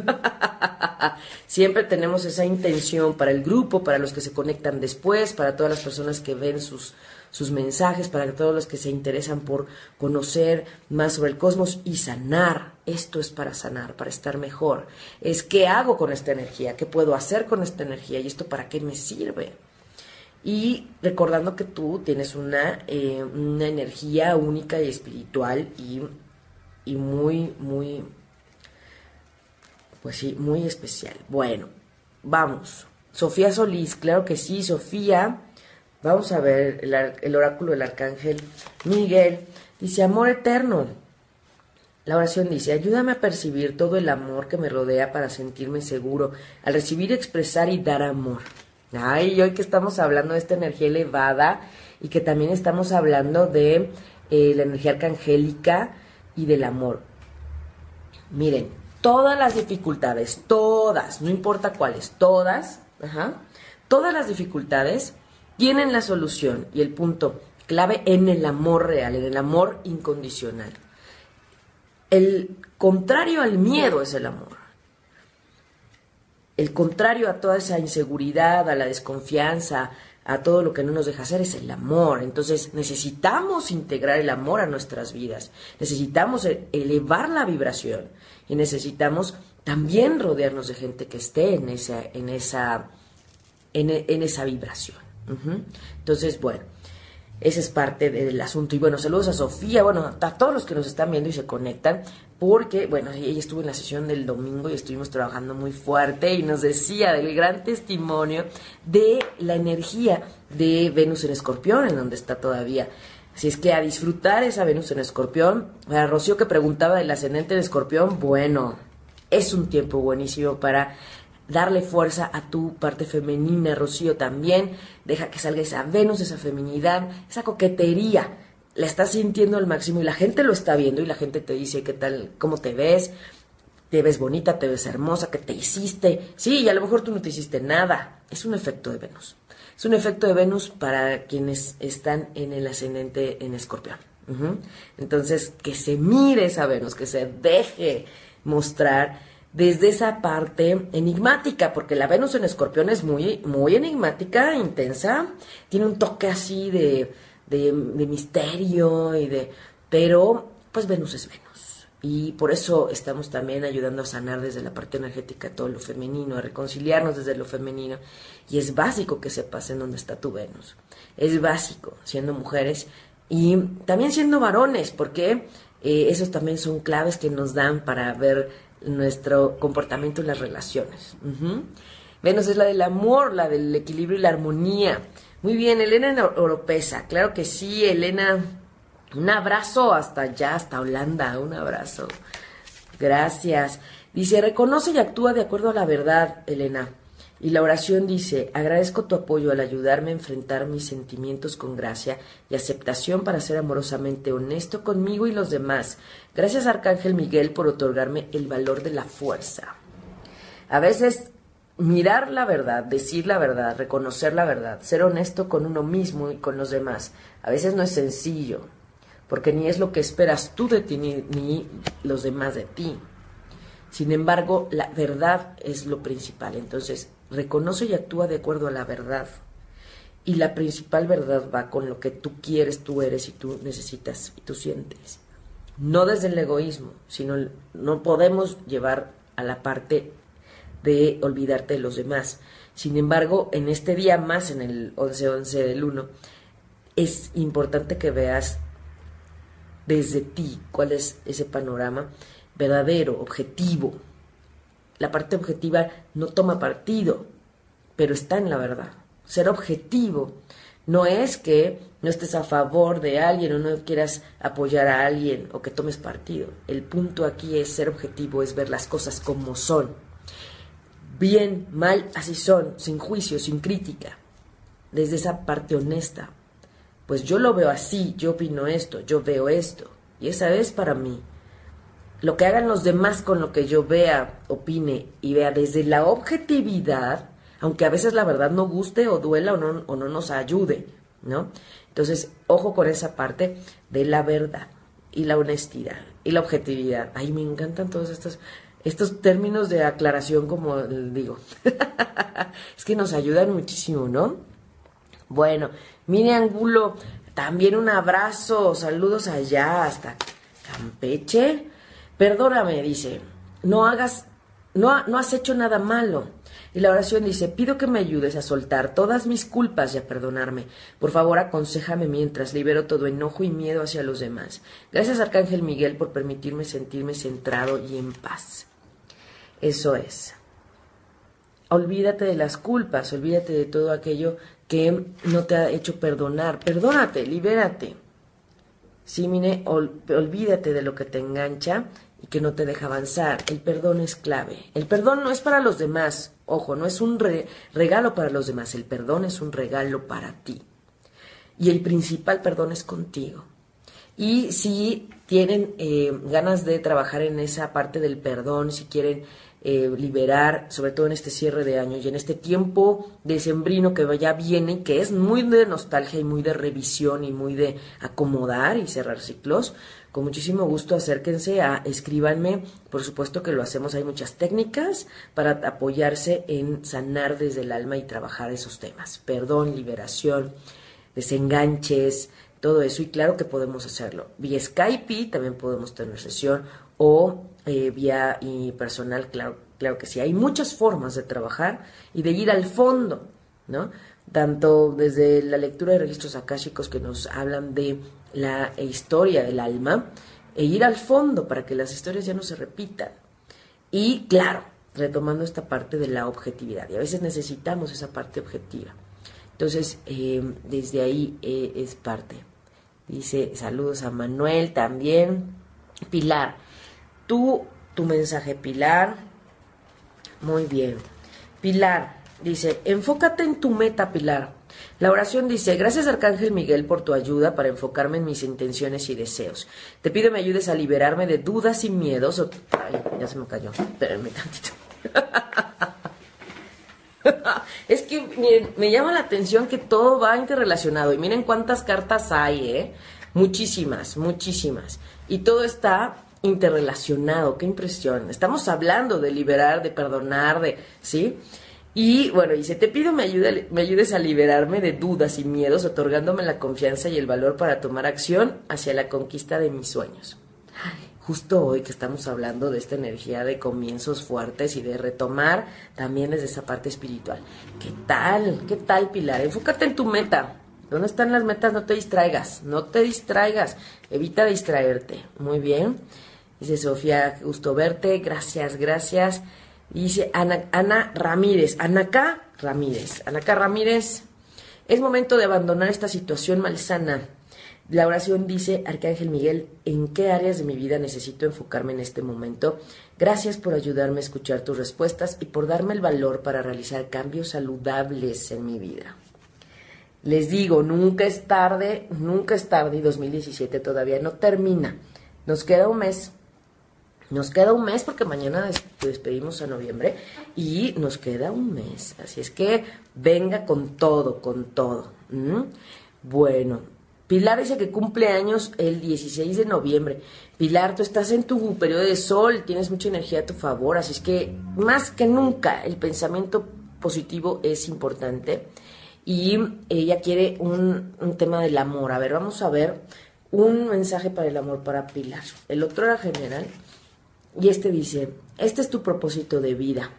Siempre tenemos esa intención para el grupo, para los que se conectan después, para todas las personas que ven sus sus mensajes para todos los que se interesan por conocer más sobre el cosmos y sanar. Esto es para sanar, para estar mejor. Es qué hago con esta energía, qué puedo hacer con esta energía y esto para qué me sirve. Y recordando que tú tienes una, eh, una energía única y espiritual y, y muy, muy, pues sí, muy especial. Bueno, vamos. Sofía Solís, claro que sí, Sofía Vamos a ver el, oráculo del arcángel Miguel. Dice, amor eterno. La oración dice, ayúdame a percibir todo el amor que me rodea para sentirme seguro, al recibir, expresar y dar amor. Ay, hoy que estamos hablando de esta energía elevada y que también estamos hablando de eh, la energía arcangélica y del amor. Miren, todas las dificultades, todas, no importa cuáles, todas, todas las dificultades tienen la solución y el punto clave en el amor real, en el amor incondicional. El contrario al miedo es el amor. El contrario a toda esa inseguridad, a la desconfianza, a todo lo que no nos deja hacer es el amor. Entonces necesitamos integrar el amor a nuestras vidas, necesitamos e-, elevar la vibración y necesitamos también rodearnos de gente que esté en esa, en esa, en esa vibración. Entonces, bueno, ese es parte del asunto. Y bueno, saludos a Sofía, bueno, a todos los que nos están viendo y se conectan, porque, bueno, ella estuvo en la sesión del domingo y estuvimos trabajando muy fuerte y nos decía del gran testimonio de la energía de Venus en Escorpión, en donde está todavía. Así es que a disfrutar esa Venus en Escorpión. Para Rocío que preguntaba del ascendente de Escorpión, bueno, es un tiempo buenísimo para darle fuerza a tu parte femenina, Rocío, también. Deja que salga esa Venus, esa feminidad, esa coquetería. La estás sintiendo al máximo y la gente lo está viendo y la gente te dice qué tal, cómo te ves, te ves bonita, te ves hermosa, qué te hiciste. Sí, y a lo mejor tú no te hiciste nada. Es un efecto de Venus. Es un efecto de Venus para quienes están en el ascendente en escorpión. Entonces, que se mire esa Venus, que se deje mostrar desde esa parte enigmática, porque la Venus en Escorpión es muy, muy enigmática, intensa, tiene un toque así de, de, misterio y de, pero pues Venus es Venus. Y por eso estamos también ayudando a sanar desde la parte energética todo lo femenino, a reconciliarnos desde lo femenino. Y es básico que sepas en dónde está tu Venus. Es básico, siendo mujeres y también siendo varones, porque eh, esos también son claves que nos dan para ver nuestro comportamiento en las relaciones. Venus es la del amor, la del equilibrio y la armonía. Muy bien, Elena Oropesa, claro que sí, Elena. Un abrazo hasta allá, hasta Holanda, un abrazo. Gracias. Dice, reconoce y actúa de acuerdo a la verdad, Elena. Y la oración dice, agradezco tu apoyo al ayudarme a enfrentar mis sentimientos con gracia y aceptación para ser amorosamente honesto conmigo y los demás. Gracias Arcángel Miguel por otorgarme el valor de la fuerza. A veces mirar la verdad, decir la verdad, reconocer la verdad, ser honesto con uno mismo y con los demás, a veces no es sencillo, porque ni es lo que esperas tú de ti ni, los demás de ti. Sin embargo, la verdad es lo principal. Entonces, reconoce y actúa de acuerdo a la verdad. Y la principal verdad va con lo que tú quieres, tú eres y tú necesitas y tú sientes. No desde el egoísmo, sino no podemos llevar a la parte de olvidarte de los demás. Sin embargo, en este día más, en el 11-11 del 1, es importante que veas desde ti cuál es ese panorama verdadero, objetivo. La parte objetiva no toma partido, pero está en la verdad. Ser objetivo no es que no estés a favor de alguien o no quieras apoyar a alguien o que tomes partido. El punto aquí es ser objetivo, es ver las cosas como son. Bien, mal, así son, sin juicio, sin crítica, desde esa parte honesta. Pues yo lo veo así, yo opino esto, yo veo esto, y esa es para mí. Lo que hagan los demás con lo que yo vea, opine y vea desde la objetividad, aunque a veces la verdad no guste o duela o no, o no nos ayude, ¿no? Entonces, ojo con esa parte de la verdad y la honestidad y la objetividad. Ay, me encantan todos estos, estos términos de aclaración, como digo. es que nos ayudan muchísimo, ¿no? Bueno, Mini Angulo, también un abrazo, saludos allá hasta Campeche. Perdóname, dice, no hagas, no, no has hecho nada malo. Y la oración dice, pido que me ayudes a soltar todas mis culpas y a perdonarme. Por favor, aconsejame mientras libero todo enojo y miedo hacia los demás. Gracias, Arcángel Miguel, por permitirme sentirme centrado y en paz. Eso es. Olvídate de las culpas, olvídate de todo aquello que no te ha hecho perdonar. Perdónate, libérate. Sí, olvídate de lo que te engancha que no te deja avanzar. El perdón es clave. El perdón no es para los demás, ojo, no es un regalo para los demás, el perdón es un regalo para ti. Y el principal perdón es contigo. Y si tienen eh, ganas de trabajar en esa parte del perdón, si quieren eh, liberar, sobre todo en este cierre de año y en este tiempo decembrino que ya viene, que es muy de nostalgia y muy de revisión y muy de acomodar y cerrar ciclos, con muchísimo gusto acérquense a escríbanme, por supuesto que lo hacemos, hay muchas técnicas para apoyarse en sanar desde el alma y trabajar esos temas, perdón, liberación, desenganches, todo eso y claro que podemos hacerlo. Vía Skype también podemos tener sesión o eh, vía personal, claro, claro que sí. Hay muchas formas de trabajar y de ir al fondo, ¿no? Tanto desde la lectura de registros akáshicos que nos hablan de la historia del alma e ir al fondo para que las historias ya no se repitan. Y claro, retomando esta parte de la objetividad. Y a veces necesitamos esa parte objetiva. Entonces, eh, desde ahí eh, es parte. Dice, saludos a Manuel también. Pilar, tú, tu mensaje, Pilar. Muy bien. Pilar, dice, enfócate en tu meta, Pilar. La oración dice, gracias Arcángel Miguel por tu ayuda para enfocarme en mis intenciones y deseos. Te pido me ayudes a liberarme de dudas y miedos. Ay, ya se me cayó. Espérenme tantito. es que me llama la atención que todo va interrelacionado. Y miren cuántas cartas hay, ¿eh? Muchísimas, muchísimas. Y todo está interrelacionado. Qué impresión. Estamos hablando de liberar, de perdonar, de... ¿Sí? Y bueno, dice, te pido me, me ayudes a liberarme de dudas y miedos, otorgándome la confianza y el valor para tomar acción hacia la conquista de mis sueños. Justo hoy que estamos hablando de esta energía de comienzos fuertes y de retomar también desde esa parte espiritual. ¿Qué tal? ¿Qué tal, Pilar? Enfócate en tu meta. ¿Dónde están las metas? No te distraigas, no te distraigas, evita distraerte. Muy bien. Dice Sofía, gusto verte, gracias, gracias. Dice Ana, Ana Ramírez, Anaká Ramírez, Anaká Ramírez, es momento de abandonar esta situación malsana. La oración dice, Arcángel Miguel, ¿en qué áreas de mi vida necesito enfocarme en este momento? Gracias por ayudarme a escuchar tus respuestas y por darme el valor para realizar cambios saludables en mi vida. Les digo, nunca es tarde, nunca es tarde y 2017 todavía no termina. Nos queda un mes nos queda un mes porque mañana despedimos a noviembre y nos queda un mes. Así es que venga con todo, con todo. Bueno, Pilar dice que cumple años el 16 de noviembre. Pilar, tú estás en tu periodo de sol, tienes mucha energía a tu favor, así es que más que nunca el pensamiento positivo es importante. Y ella quiere un, un tema del amor. A ver, vamos a ver un mensaje para el amor para Pilar. El otro era general. Y este dice, este es tu propósito de vida.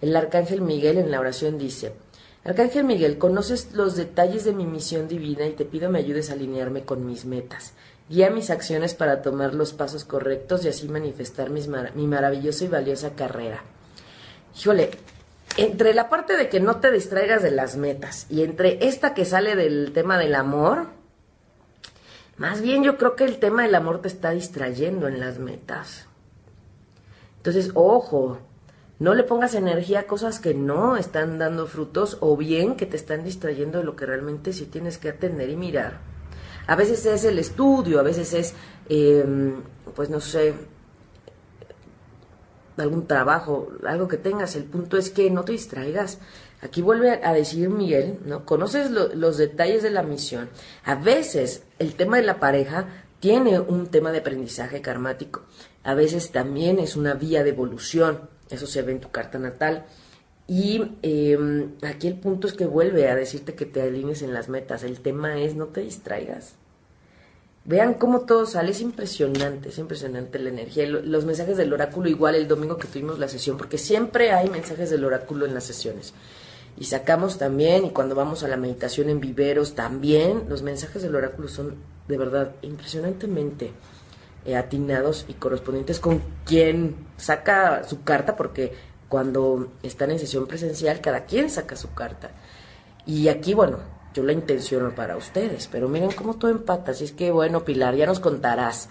El arcángel Miguel en la oración dice, Arcángel Miguel, conoces los detalles de mi misión divina y te pido me ayudes a alinearme con mis metas. Guía mis acciones para tomar los pasos correctos y así manifestar mi maravillosa y valiosa carrera. híjole, entre la parte de que no te distraigas de las metas y entre esta que sale del tema del amor, más bien yo creo que el tema del amor te está distrayendo en las metas. Entonces, ojo, no le pongas energía a cosas que no están dando frutos o bien que te están distrayendo de lo que realmente sí tienes que atender y mirar. A veces es el estudio, a veces es, em, pues no sé, algún trabajo, algo que tengas. El punto es que no te distraigas. Aquí vuelve a decir Miguel, ¿no? Conoces los detalles de la misión. A veces el tema de la pareja tiene un tema de aprendizaje karmático. A veces también es una vía de evolución. Eso se ve en tu carta natal. Y em, aquí el punto es que vuelve a decirte que te alinees en las metas. El tema es no te distraigas. Vean cómo todo sale, es impresionante, es impresionante la energía. Los mensajes del oráculo, igual el domingo que tuvimos la sesión, porque siempre hay mensajes del oráculo en las sesiones. Y sacamos también, y cuando vamos a la meditación en viveros también, los mensajes del oráculo son de verdad impresionantemente eh, atinados y correspondientes con quien saca su carta, porque cuando están en sesión presencial, cada quien saca su carta. Y aquí, bueno, yo la intenciono para ustedes, pero miren cómo todo empata, así es que bueno, Pilar, ya nos contarás.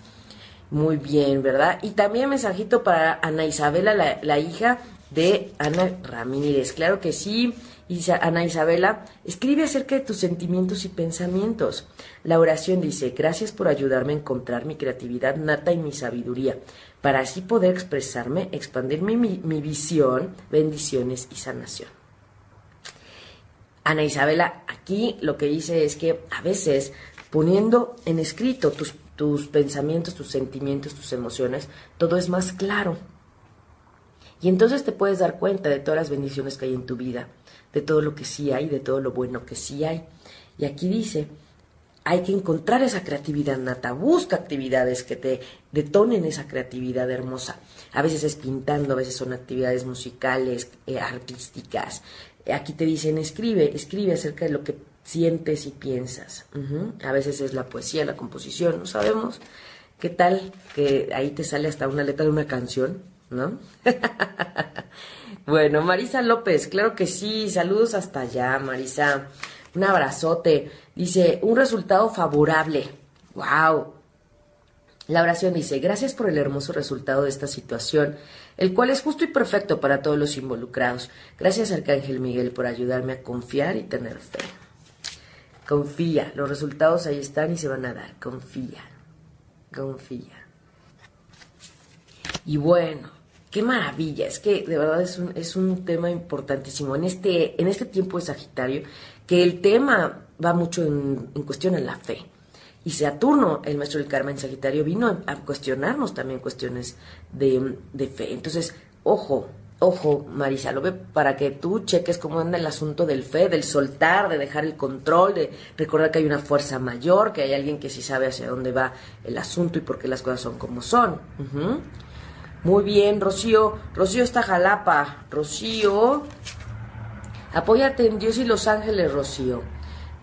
Muy bien, ¿verdad? Y también mensajito para Ana Isabela, la, hija de Ana Ramírez. Claro que sí. Ana Isabela, escribe acerca de tus sentimientos y pensamientos. La oración dice, gracias por ayudarme a encontrar mi creatividad nata y mi sabiduría, para así poder expresarme, expandir mi, mi visión, bendiciones y sanación. Ana Isabela, aquí lo que dice es que a veces poniendo en escrito tus, tus pensamientos, tus sentimientos, tus emociones, todo es más claro. Y entonces te puedes dar cuenta de todas las bendiciones que hay en tu vida, de todo lo que sí hay, de todo lo bueno que sí hay. Y aquí dice, hay que encontrar esa creatividad nata, busca actividades que te detonen esa creatividad hermosa. A veces es pintando, a veces son actividades musicales, eh, artísticas, Aquí te dicen, escribe, escribe acerca de lo que sientes y piensas. A veces es la poesía, la composición, no sabemos. ¿Qué tal que ahí te sale hasta una letra de una canción, no? bueno, Marisa López, claro que sí, saludos hasta allá, Marisa. Un abrazote. Dice, un resultado favorable. ¡Wow! La oración dice, gracias por el hermoso resultado de esta situación el cual es justo y perfecto para todos los involucrados. Gracias Arcángel Miguel por ayudarme a confiar y tener fe. Confía, los resultados ahí están y se van a dar. Confía, confía. Y bueno, qué maravilla, es que de verdad es un, es un tema importantísimo en este, en este tiempo de Sagitario, que el tema va mucho en, en cuestión en la fe. Y Saturno, el maestro del karma en Sagitario, vino a, cuestionarnos también cuestiones de, fe. Entonces, ojo, ojo, Marisa, lo ve para que tú cheques cómo anda el asunto del fe, del soltar, de dejar el control, de recordar que hay una fuerza mayor, que hay alguien que sí sabe hacia dónde va el asunto y por qué las cosas son como son. Muy bien, Rocío. Rocío está jalapa. Rocío, apóyate en Dios y los ángeles, Rocío.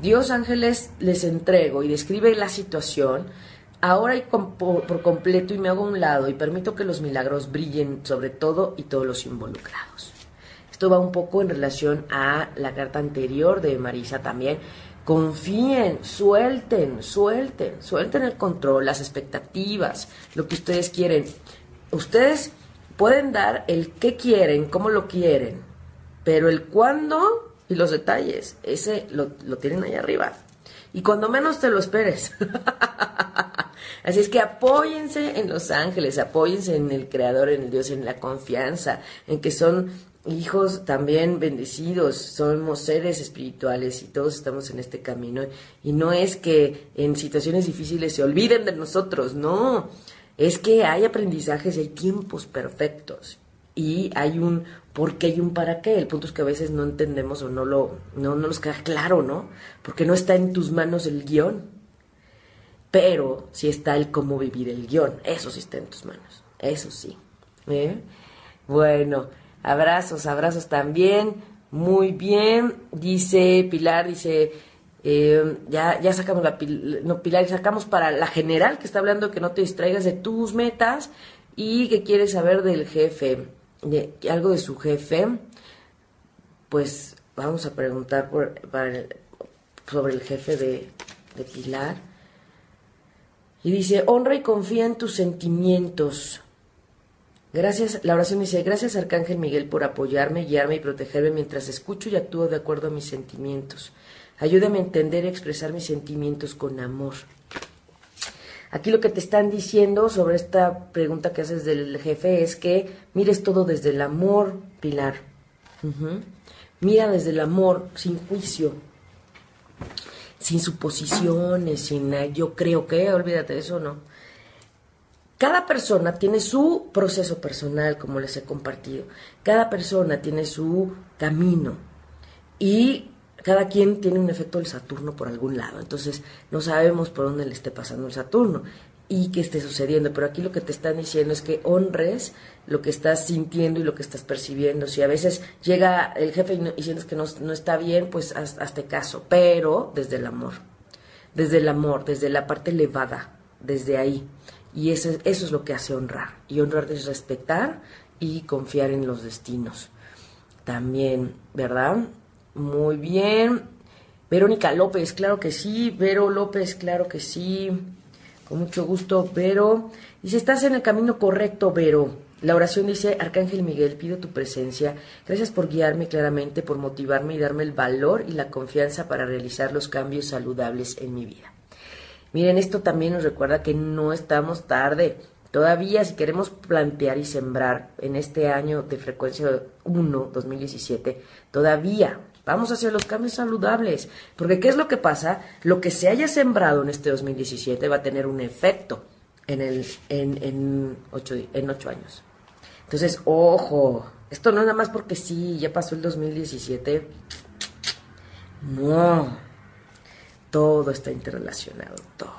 Dios ángeles les entrego y describe la situación, ahora y por, completo y me hago a un lado y permito que los milagros brillen sobre todo y todos los involucrados. Esto va un poco en relación a la carta anterior de Marisa también. Confíen, suelten, suelten, suelten el control, las expectativas, lo que ustedes quieren. Ustedes pueden dar el qué quieren, cómo lo quieren, pero el cuándo y los detalles, ese lo, lo tienen ahí arriba. Y cuando menos te lo esperes. Así es que apóyense en los ángeles, apóyense en el Creador, en el Dios, en la confianza, en que son hijos también bendecidos, somos seres espirituales y todos estamos en este camino. Y no es que en situaciones difíciles se olviden de nosotros, no. Es que hay aprendizajes y hay tiempos perfectos y hay un por qué y un para qué. El punto es que a veces no entendemos o no, lo, no, nos queda claro, ¿no? Porque no está en tus manos el guion. Pero sí está el cómo vivir el guion. Eso sí está en tus manos. Eso sí. ¿eh? Bueno, abrazos, abrazos también. Muy bien. Dice Pilar, dice, eh, ya, ya sacamos la no, Pilar, sacamos para la general que está hablando que no te distraigas de tus metas y que quieres saber del jefe. de, algo de su jefe, pues vamos a preguntar por, sobre el jefe de, de Pilar. Y dice, honra y confía en tus sentimientos. Gracias, la oración dice, gracias Arcángel Miguel por apoyarme, guiarme y protegerme mientras escucho y actúo de acuerdo a mis sentimientos. Ayúdame a entender y expresar mis sentimientos con amor. Aquí lo que te están diciendo sobre esta pregunta que haces del jefe es que mires todo desde el amor, Pilar. Mira desde el amor, sin juicio, sin suposiciones, sin yo creo que, olvídate de eso, no. Cada persona tiene su proceso personal, como les he compartido. Cada persona tiene su camino. Y cada quien tiene un efecto del Saturno por algún lado, entonces no sabemos por dónde le esté pasando el Saturno y qué esté sucediendo, pero aquí lo que te están diciendo es que honres lo que estás sintiendo y lo que estás percibiendo. Si a veces llega el jefe y, sientes que no, está bien, pues hazte caso, pero desde el amor, desde el amor, desde la parte elevada, desde ahí. Y eso, eso es lo que hace honrar. Y honrar es respetar y confiar en los destinos. También, ¿verdad? Muy bien. Verónica López, claro que sí. Vero López, claro que sí. Con mucho gusto, Vero. Dice, estás en el camino correcto, Vero. La oración dice, Arcángel Miguel, pido tu presencia. Gracias por guiarme claramente, por motivarme y darme el valor y la confianza para realizar los cambios saludables en mi vida. Miren, esto también nos recuerda que no estamos tarde. Todavía si queremos plantear y sembrar en este año de frecuencia 1, 2017, todavía Vamos a hacer los cambios saludables. Porque ¿qué es lo que pasa? Lo que se haya sembrado en este 2017 va a tener un efecto en, el, en, en, ocho, en ocho años. Entonces, ojo, esto no es nada más porque sí, ya pasó el 2017. No, todo está interrelacionado, todo,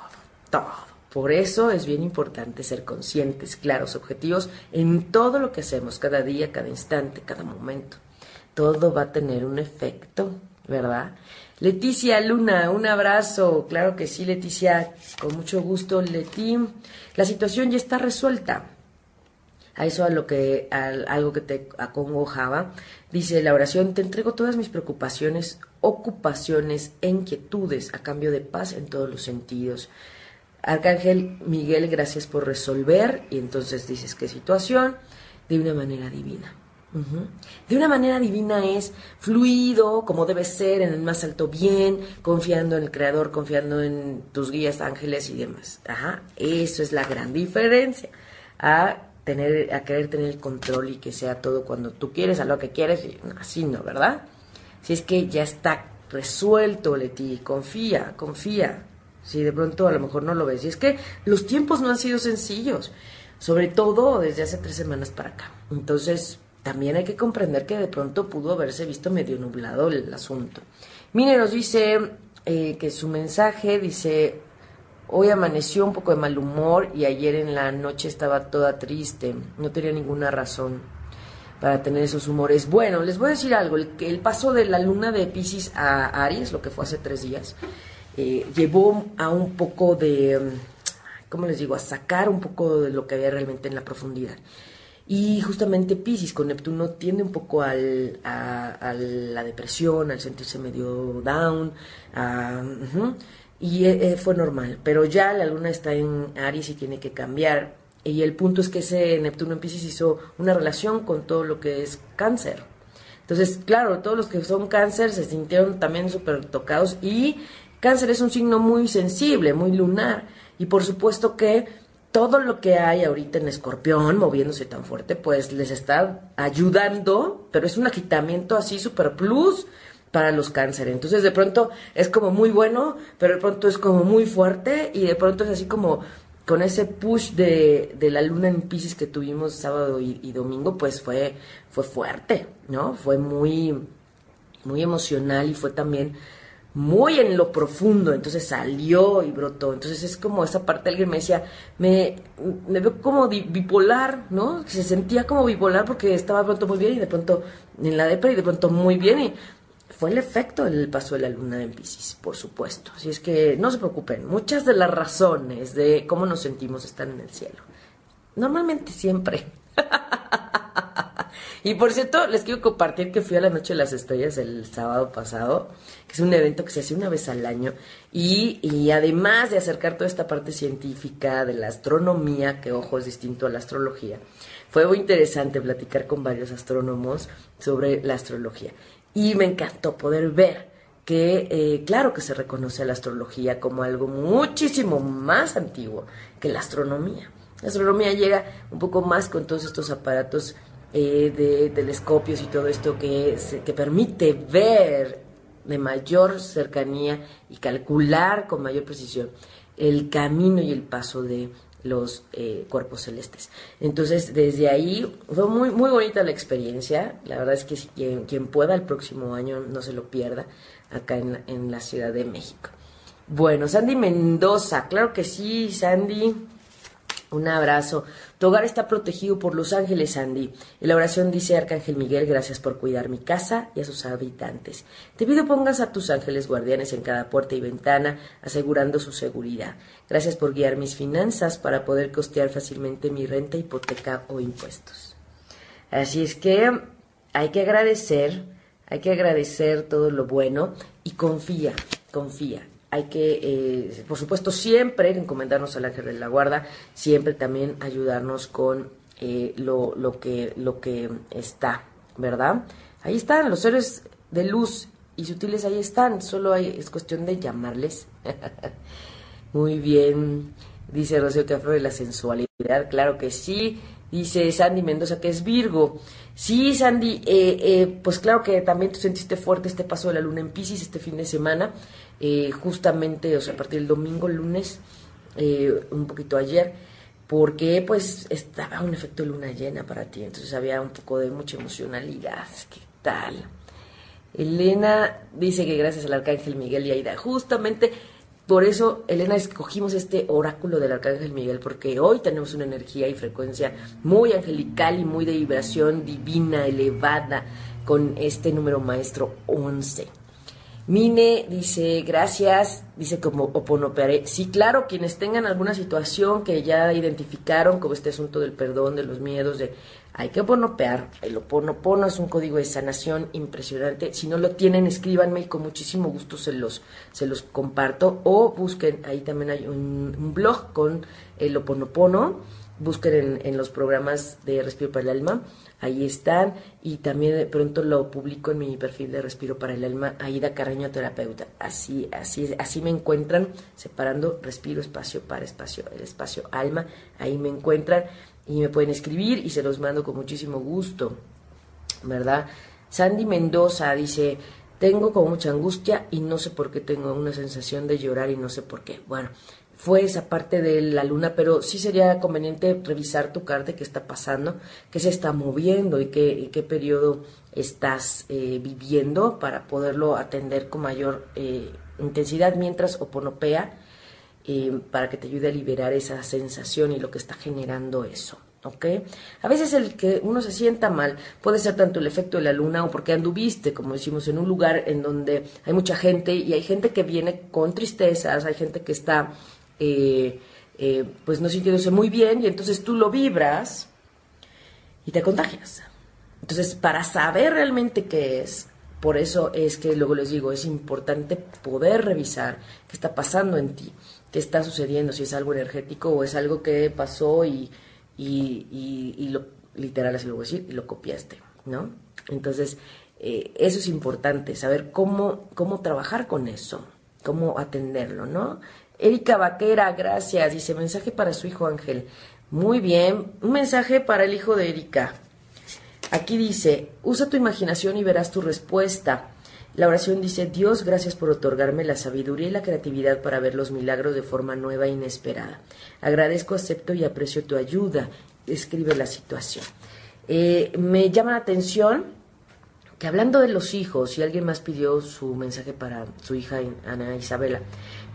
todo. Por eso es bien importante ser conscientes, claros, objetivos en todo lo que hacemos, cada día, cada instante, cada momento todo va a tener un efecto, ¿verdad? Leticia Luna, un abrazo. Claro que sí, Leticia, con mucho gusto, Leti. La situación ya está resuelta. A eso a lo que a algo que te acongojaba, dice la oración, te entrego todas mis preocupaciones, ocupaciones e inquietudes a cambio de paz en todos los sentidos. Arcángel Miguel, gracias por resolver y entonces dices qué situación de una manera divina. De una manera divina es fluido, como debe ser, en el más alto bien, confiando en el Creador, confiando en tus guías, ángeles y demás. Ajá, eso es la gran diferencia. A tener, a querer tener el control y que sea todo cuando tú quieres, a lo que quieres, así no, ¿verdad? Si es que ya está resuelto, Leti, confía, confía. Si de pronto a lo mejor no lo ves. Y es que los tiempos no han sido sencillos, sobre todo desde hace tres semanas para acá. Entonces, también hay que comprender que de pronto pudo haberse visto medio nublado el asunto. Mire, nos dice eh, que su mensaje dice, hoy amaneció un poco de mal humor y ayer en la noche estaba toda triste, no tenía ninguna razón para tener esos humores. Bueno, les voy a decir algo, el, el paso de la luna de Pisces a Aries, lo que fue hace tres días, eh, llevó a un poco de, ¿cómo les digo?, a sacar un poco de lo que había realmente en la profundidad. Y justamente Pisces con Neptuno tiende un poco al, a, la depresión, al sentirse medio down, y eh, eh, fue normal. Pero ya la luna está en Aries y tiene que cambiar. Y el punto es que ese Neptuno en Pisces hizo una relación con todo lo que es cáncer. Entonces, claro, todos los que son cáncer se sintieron también súper tocados y cáncer es un signo muy sensible, muy lunar. Y por supuesto que todo lo que hay ahorita en escorpión moviéndose tan fuerte, pues les está ayudando, pero es un agitamiento así super plus para los cánceres. Entonces de pronto es como muy bueno, pero de pronto es como muy fuerte y de pronto es así como con ese push de, de la luna en Pisces que tuvimos sábado y, y, domingo, pues fue, fue fuerte, ¿no? Fue muy, muy emocional y fue también muy en lo profundo, entonces salió y brotó. Entonces es como esa parte, alguien me decía, me, me veo como bipolar, ¿no? Se sentía como bipolar porque estaba pronto muy bien y de pronto en la depre y de pronto muy bien y fue el efecto del paso de la luna en Pisces, por supuesto. Así es que no se preocupen, muchas de las razones de cómo nos sentimos están en el cielo. Normalmente siempre. Y por cierto, les quiero compartir que fui a la Noche de las Estrellas el sábado pasado, que es un evento que se hace una vez al año. Y, además de acercar toda esta parte científica de la astronomía, que ojo es distinto a la astrología, fue muy interesante platicar con varios astrónomos sobre la astrología. Y me encantó poder ver que eh, claro que se reconoce a la astrología como algo muchísimo más antiguo que la astronomía. La astronomía llega un poco más con todos estos aparatos eh, de telescopios y todo esto que, que permite ver de mayor cercanía y calcular con mayor precisión el camino y el paso de los eh, cuerpos celestes. Entonces, desde ahí fue muy, muy bonita la experiencia. La verdad es que quien, quien pueda el próximo año no se lo pierda acá en, en la Ciudad de México. Bueno, Sandy Mendoza, claro que sí, Sandy. Un abrazo. Tu hogar está protegido por los ángeles, Sandy. En la oración dice Arcángel Miguel, gracias por cuidar mi casa y a sus habitantes. Te pido pongas a tus ángeles guardianes en cada puerta y ventana, asegurando su seguridad. Gracias por guiar mis finanzas para poder costear fácilmente mi renta, hipoteca o impuestos. Así es que hay que agradecer, hay que agradecer todo lo bueno y confía, confía hay que, eh, por supuesto, siempre encomendarnos al ángel de la guarda, siempre también ayudarnos con eh, lo, lo, que, lo que está, ¿verdad? Ahí están los seres de luz y sutiles, ahí están, solo hay, es cuestión de llamarles. Muy bien, dice Rocío Cafro de la sensualidad, claro que sí. Dice Sandy Mendoza que es Virgo. Sí, Sandy, eh, eh, pues claro que también tú sentiste fuerte este paso de la luna en Pisces este fin de semana, eh, justamente, o sea, a partir del domingo, lunes, un poquito ayer, porque pues estaba un efecto luna llena para ti, entonces había un poco de mucha emocionalidad. ¿Qué tal? Elena dice que gracias al arcángel Miguel y Aida, justamente por eso, Elena, escogimos este oráculo del Arcángel Miguel, porque hoy tenemos una energía y frecuencia muy angelical y muy de vibración divina, elevada, con este número maestro 11. Mine dice, gracias, dice como oponopearé. Sí, claro, quienes tengan alguna situación que ya identificaron, como este asunto del perdón, de los miedos, de hay que oponopear. El oponopono es un código de sanación impresionante. Si no lo tienen, escríbanme y con muchísimo gusto se los, se los comparto. O busquen, ahí también hay un, blog con el oponopono. Busquen en, en los programas de Respiro para el Alma ahí están y también de pronto lo publico en mi perfil de Respiro para el Alma, Aida Carreño Terapeuta. Así, así, así me encuentran, separando respiro, espacio para espacio, el espacio alma, ahí me encuentran y me pueden escribir y se los mando con muchísimo gusto, ¿verdad? Sandy Mendoza dice, tengo como mucha angustia y no sé por qué tengo una sensación de llorar y no sé por qué. Bueno, fue esa parte de la luna, pero sí sería conveniente revisar tu carta, qué está pasando, qué se está moviendo y qué, qué periodo estás eh, viviendo para poderlo atender con mayor eh, intensidad mientras oponopea, eh, para que te ayude a liberar esa sensación y lo que está generando eso. ¿ok? A veces el que uno se sienta mal puede ser tanto el efecto de la luna o porque anduviste, como decimos, en un lugar en donde hay mucha gente y hay gente que viene con tristezas, hay gente que está eh, eh, pues no sintiéndose muy bien y entonces tú lo vibras y te contagias. Entonces, para saber realmente qué es, por eso es que luego les digo, es importante poder revisar qué está pasando en ti, qué está sucediendo, si es algo energético o es algo que pasó y, y, lo, literal así lo voy a decir, y lo copiaste, ¿no? Entonces, eh, eso es importante, saber cómo, cómo trabajar con eso, cómo atenderlo, ¿no? Erika Vaquera, gracias. Dice, mensaje para su hijo Ángel. Muy bien, un mensaje para el hijo de Erika. Aquí dice, usa tu imaginación y verás tu respuesta. La oración dice, Dios, gracias por otorgarme la sabiduría y la creatividad para ver los milagros de forma nueva e inesperada. Agradezco, acepto y aprecio tu ayuda. Escribe la situación. Eh, me llama la atención que hablando de los hijos, y alguien más pidió su mensaje para su hija Ana Isabela,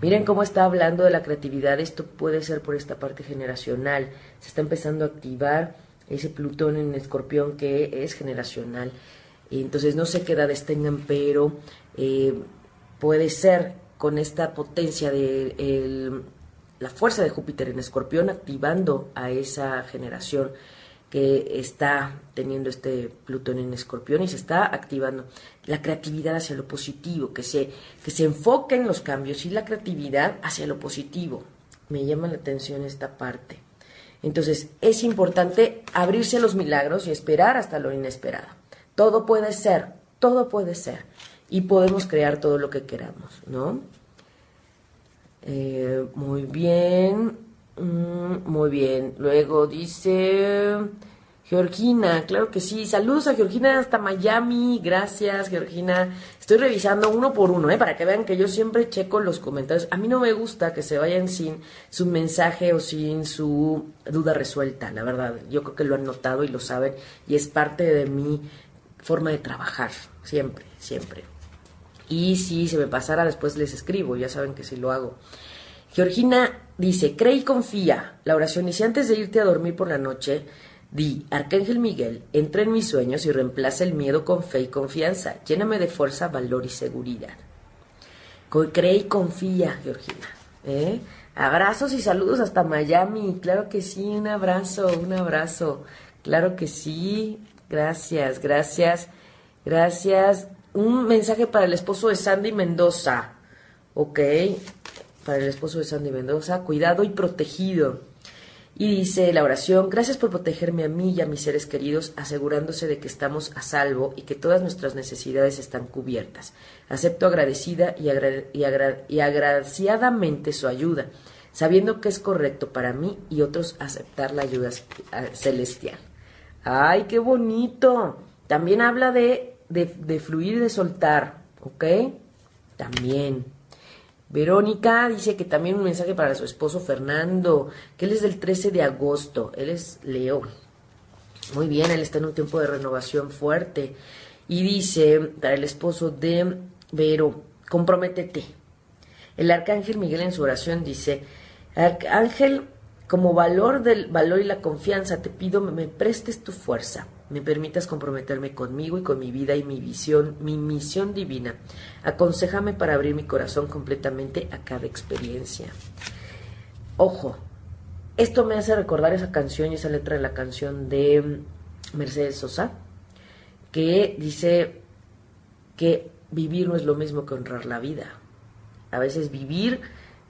Miren cómo está hablando de la creatividad. Esto puede ser por esta parte generacional. Se está empezando a activar ese Plutón en Escorpión que es generacional. Entonces no sé qué edades tengan, pero eh, puede ser con esta potencia de la fuerza de Júpiter en Escorpión activando a esa generación que está teniendo este Plutón en Escorpión y se está activando la creatividad hacia lo positivo, que se, que se enfoque en los cambios y la creatividad hacia lo positivo. Me llama la atención esta parte. Entonces, es importante abrirse a los milagros y esperar hasta lo inesperado. Todo puede ser, todo puede ser. Y podemos crear todo lo que queramos, ¿no? Eh, muy bien. Mm, muy bien. Luego dice Georgina, claro que sí. Saludos a Georgina hasta Miami. Gracias, Georgina. Estoy revisando uno por uno, ¿eh? para que vean que yo siempre checo los comentarios. A mí no me gusta que se vayan sin su mensaje o sin su duda resuelta, la verdad. Yo creo que lo han notado y lo saben y es parte de mi forma de trabajar, siempre, siempre. Y si se me pasara, después les escribo, ya saben que sí lo hago. Georgina dice, cree y confía. La oración dice, antes de irte a dormir por la noche, di, Arcángel Miguel, entra en mis sueños y reemplaza el miedo con fe y confianza. Lléname de fuerza, valor y seguridad. Cree y confía, Georgina. ¿eh? Abrazos y saludos hasta Miami. Claro que sí, un abrazo, un abrazo. Claro que sí. Gracias, gracias, gracias. Un mensaje para el esposo de Sandy Mendoza. Ok, para el esposo de Sandy Mendoza, cuidado y protegido. Y dice la oración, gracias por protegerme a mí y a mis seres queridos, asegurándose de que estamos a salvo y que todas nuestras necesidades están cubiertas. Acepto agradecida y, y agraciadamente su ayuda, sabiendo que es correcto para mí y otros aceptar la ayuda celestial. ¡Ay, qué bonito! También habla de, de, de fluir de soltar, ¿ok? También. Verónica dice que también un mensaje para su esposo Fernando, que él es del 13 de agosto, él es Leo. Muy bien, él está en un tiempo de renovación fuerte. Y dice para el esposo de Vero, comprométete. El arcángel Miguel en su oración dice, Arcángel, como valor del valor y la confianza, te pido me prestes tu fuerza me permitas comprometerme conmigo y con mi vida y mi visión, mi misión divina. Aconsejame para abrir mi corazón completamente a cada experiencia. Ojo, esto me hace recordar esa canción y esa letra de la canción de Mercedes Sosa, que dice que vivir no es lo mismo que honrar la vida. A veces vivir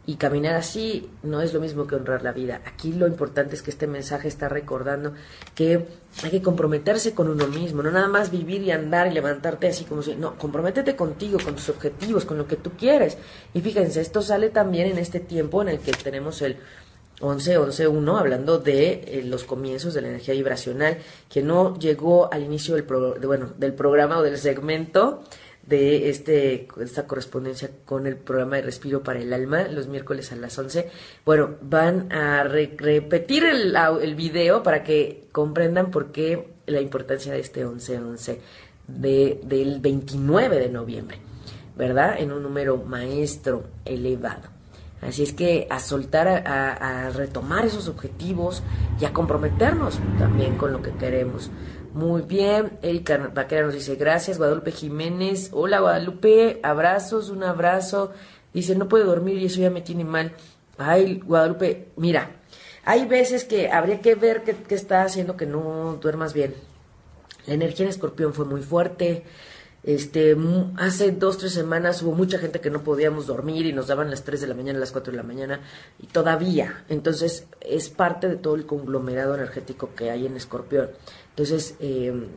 y caminar así no es lo mismo que honrar la vida. Aquí lo importante es que este mensaje está recordando que hay que comprometerse con uno mismo, no nada más vivir y andar y levantarte así como si, no, comprométete contigo, con tus objetivos, con lo que tú quieres. Y fíjense, esto sale también en este tiempo en el que tenemos el 11-11-1, hablando de eh, los comienzos de la energía vibracional, que no llegó al inicio del, bueno, del programa o del segmento, de este, esta correspondencia con el programa de Respiro para el Alma, los miércoles a las 11. Bueno, van a repetir el, video para que comprendan por qué la importancia de este 11-11 de, del 29 de noviembre, ¿verdad? En un número maestro elevado. Así es que a soltar, a, a retomar esos objetivos y a comprometernos también con lo que queremos. Muy bien, Erika Vaquera nos dice gracias, Guadalupe Jiménez, hola Guadalupe, abrazos, un abrazo, dice no puede dormir y eso ya me tiene mal. Ay, Guadalupe, mira, hay veces que habría que ver qué, qué está haciendo que no duermas bien. La energía en escorpión fue muy fuerte, este, hace dos, tres semanas hubo mucha gente que no podíamos dormir y nos daban las 3 de la mañana, las 4 de la mañana, y todavía. Entonces, es parte de todo el conglomerado energético que hay en Escorpión. Entonces, em,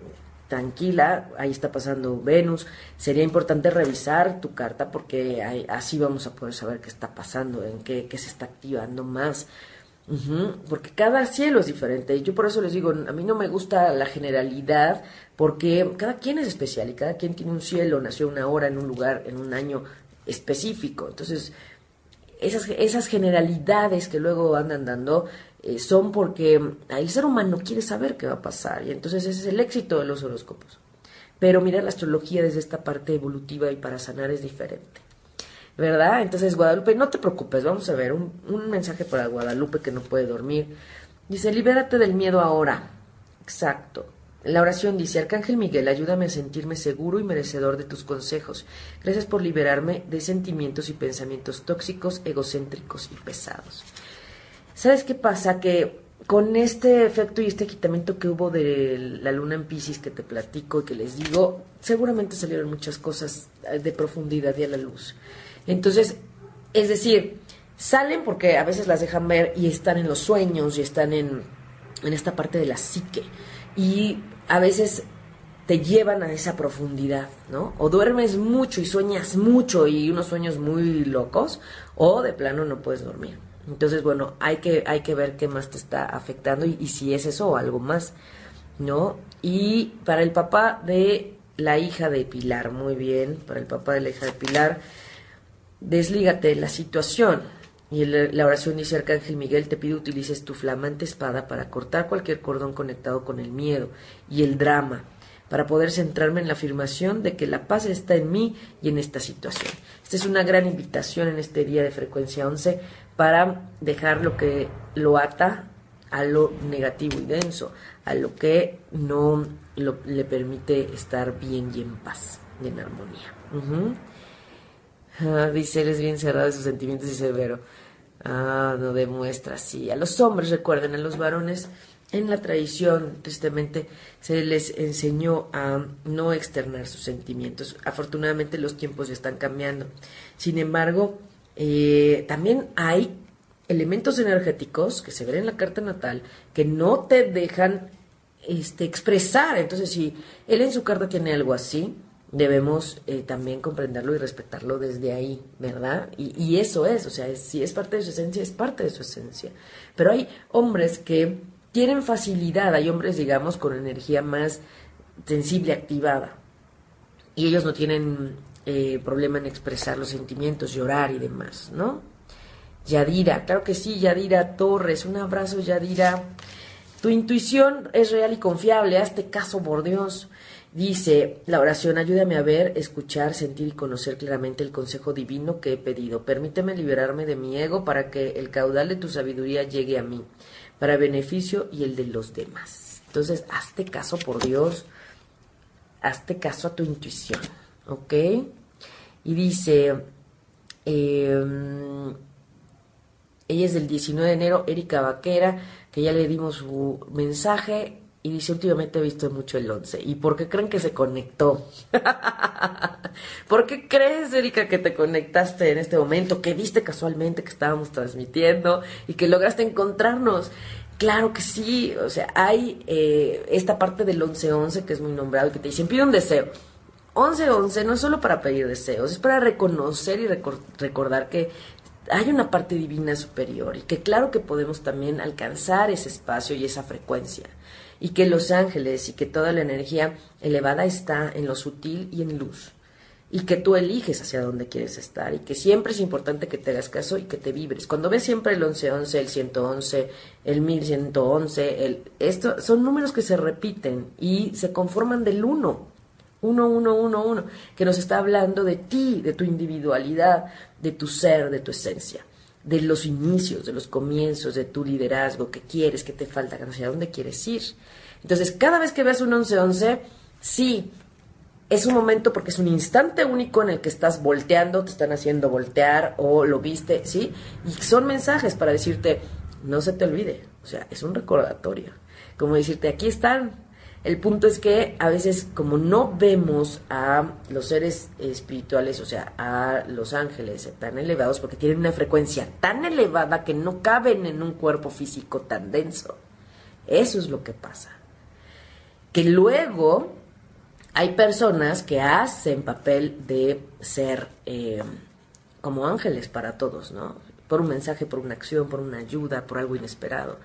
tranquila, ahí está pasando Venus. Sería importante revisar tu carta porque así vamos a poder saber qué está pasando, en qué, qué se está activando más. porque cada cielo es diferente. Yo por eso les digo, a mí no me gusta la generalidad, porque cada quien es especial y cada quien tiene un cielo, nació una hora en un lugar, en un año específico. Entonces, esas, esas generalidades que luego andan dando eh, son porque el ser humano quiere saber qué va a pasar y entonces ese es el éxito de los horóscopos. Pero mirar la astrología desde esta parte evolutiva y para sanar es diferente. ¿Verdad? Entonces, Guadalupe, no te preocupes, vamos a ver un, un mensaje para Guadalupe que no puede dormir. Dice, libérate del miedo ahora. Exacto. La oración dice, Arcángel Miguel, ayúdame a sentirme seguro y merecedor de tus consejos. Gracias por liberarme de sentimientos y pensamientos tóxicos, egocéntricos y pesados. ¿Sabes qué pasa? Que con este efecto y este quitamiento que hubo de la luna en Pisces que te platico y que les digo, seguramente salieron muchas cosas eh, de profundidad y a la luz. Entonces, es decir, salen porque a veces las dejan ver y están en los sueños y están en, en esta parte de la psique. Y a veces te llevan a esa profundidad, ¿no? O duermes mucho y sueñas mucho y unos sueños muy locos, o de plano no puedes dormir. Entonces, bueno, hay que, hay que ver qué más te está afectando y, y si es eso o algo más, ¿no? Y para el papá de la hija de Pilar, muy bien, para el papá de la hija de Pilar, deslígate la situación. Y la oración dice, Arcángel Miguel, te pido utilices tu flamante espada para cortar cualquier cordón conectado con el miedo y el drama, para poder centrarme en la afirmación de que la paz está en mí y en esta situación. Esta es una gran invitación en este día de frecuencia 11 para dejar lo que lo ata a lo negativo y denso, a lo que no le permite estar bien y en paz y en armonía. Ah, dice, él es bien cerrado de sus sentimientos y severo. Ah, no demuestra así. A los hombres, recuerden, a los varones, en la tradición, tristemente, se les enseñó a no externar sus sentimientos. Afortunadamente los tiempos ya están cambiando. Sin embargo, eh, también hay elementos energéticos que se ven en la carta natal que no te dejan este, expresar. Entonces, si él en su carta tiene algo así, debemos eh, también comprenderlo y respetarlo desde ahí, ¿verdad? Y, eso es, o sea, si es parte de su esencia, es parte de su esencia. Pero hay hombres que tienen facilidad, hay hombres, digamos, con energía más sensible, activada, y ellos no tienen eh, problema en expresar los sentimientos, llorar y demás, ¿no? Yadira, claro que sí, Yadira Torres, un abrazo, Yadira. Tu intuición es real y confiable, hazte caso, por Dios. Dice la oración, ayúdame a ver, escuchar, sentir y conocer claramente el consejo divino que he pedido. Permíteme liberarme de mi ego para que el caudal de tu sabiduría llegue a mí, para beneficio y el de los demás. Entonces, hazte caso, por Dios, hazte caso a tu intuición, ¿ok? Y dice, eh, ella es del 19 de enero, Erika Vaquera, que ya le dimos su mensaje y dice, últimamente he visto mucho el 11. ¿Y por qué creen que se conectó? ¿Por qué crees, Erika, que te conectaste en este momento? Que viste casualmente que estábamos transmitiendo y que lograste encontrarnos. Claro que sí, o sea, hay eh, esta parte del 11-11 que es muy nombrado que te dicen, pide un deseo. 11-11 no es solo para pedir deseos, es para reconocer y recordar que hay una parte divina superior y que claro que podemos también alcanzar ese espacio y esa frecuencia y que los ángeles y que toda la energía elevada está en lo sutil y en luz y que tú eliges hacia dónde quieres estar y que siempre es importante que te hagas caso y que te vibres. Cuando ves siempre el 1111, el 111, el 1111, el, esto son números que se repiten y se conforman del uno. Uno, uno, uno, uno, que nos está hablando de ti, de tu individualidad, de tu ser, de tu esencia, de los inicios, de los comienzos, de tu liderazgo, qué quieres, qué te falta, hacia dónde quieres ir. Entonces, cada vez que veas un 11-11, sí, es un momento porque es un instante único en el que estás volteando, te están haciendo voltear o lo viste, ¿sí? Y son mensajes para decirte, no se te olvide, o sea, es un recordatorio. Como decirte, aquí están, el punto es que a veces como no vemos a los seres espirituales, o sea, a los ángeles tan elevados, porque tienen una frecuencia tan elevada que no caben en un cuerpo físico tan denso. Eso es lo que pasa. Que luego hay personas que hacen papel de ser eh, como ángeles para todos, ¿no? Por un mensaje, por una acción, por una ayuda, por algo inesperado.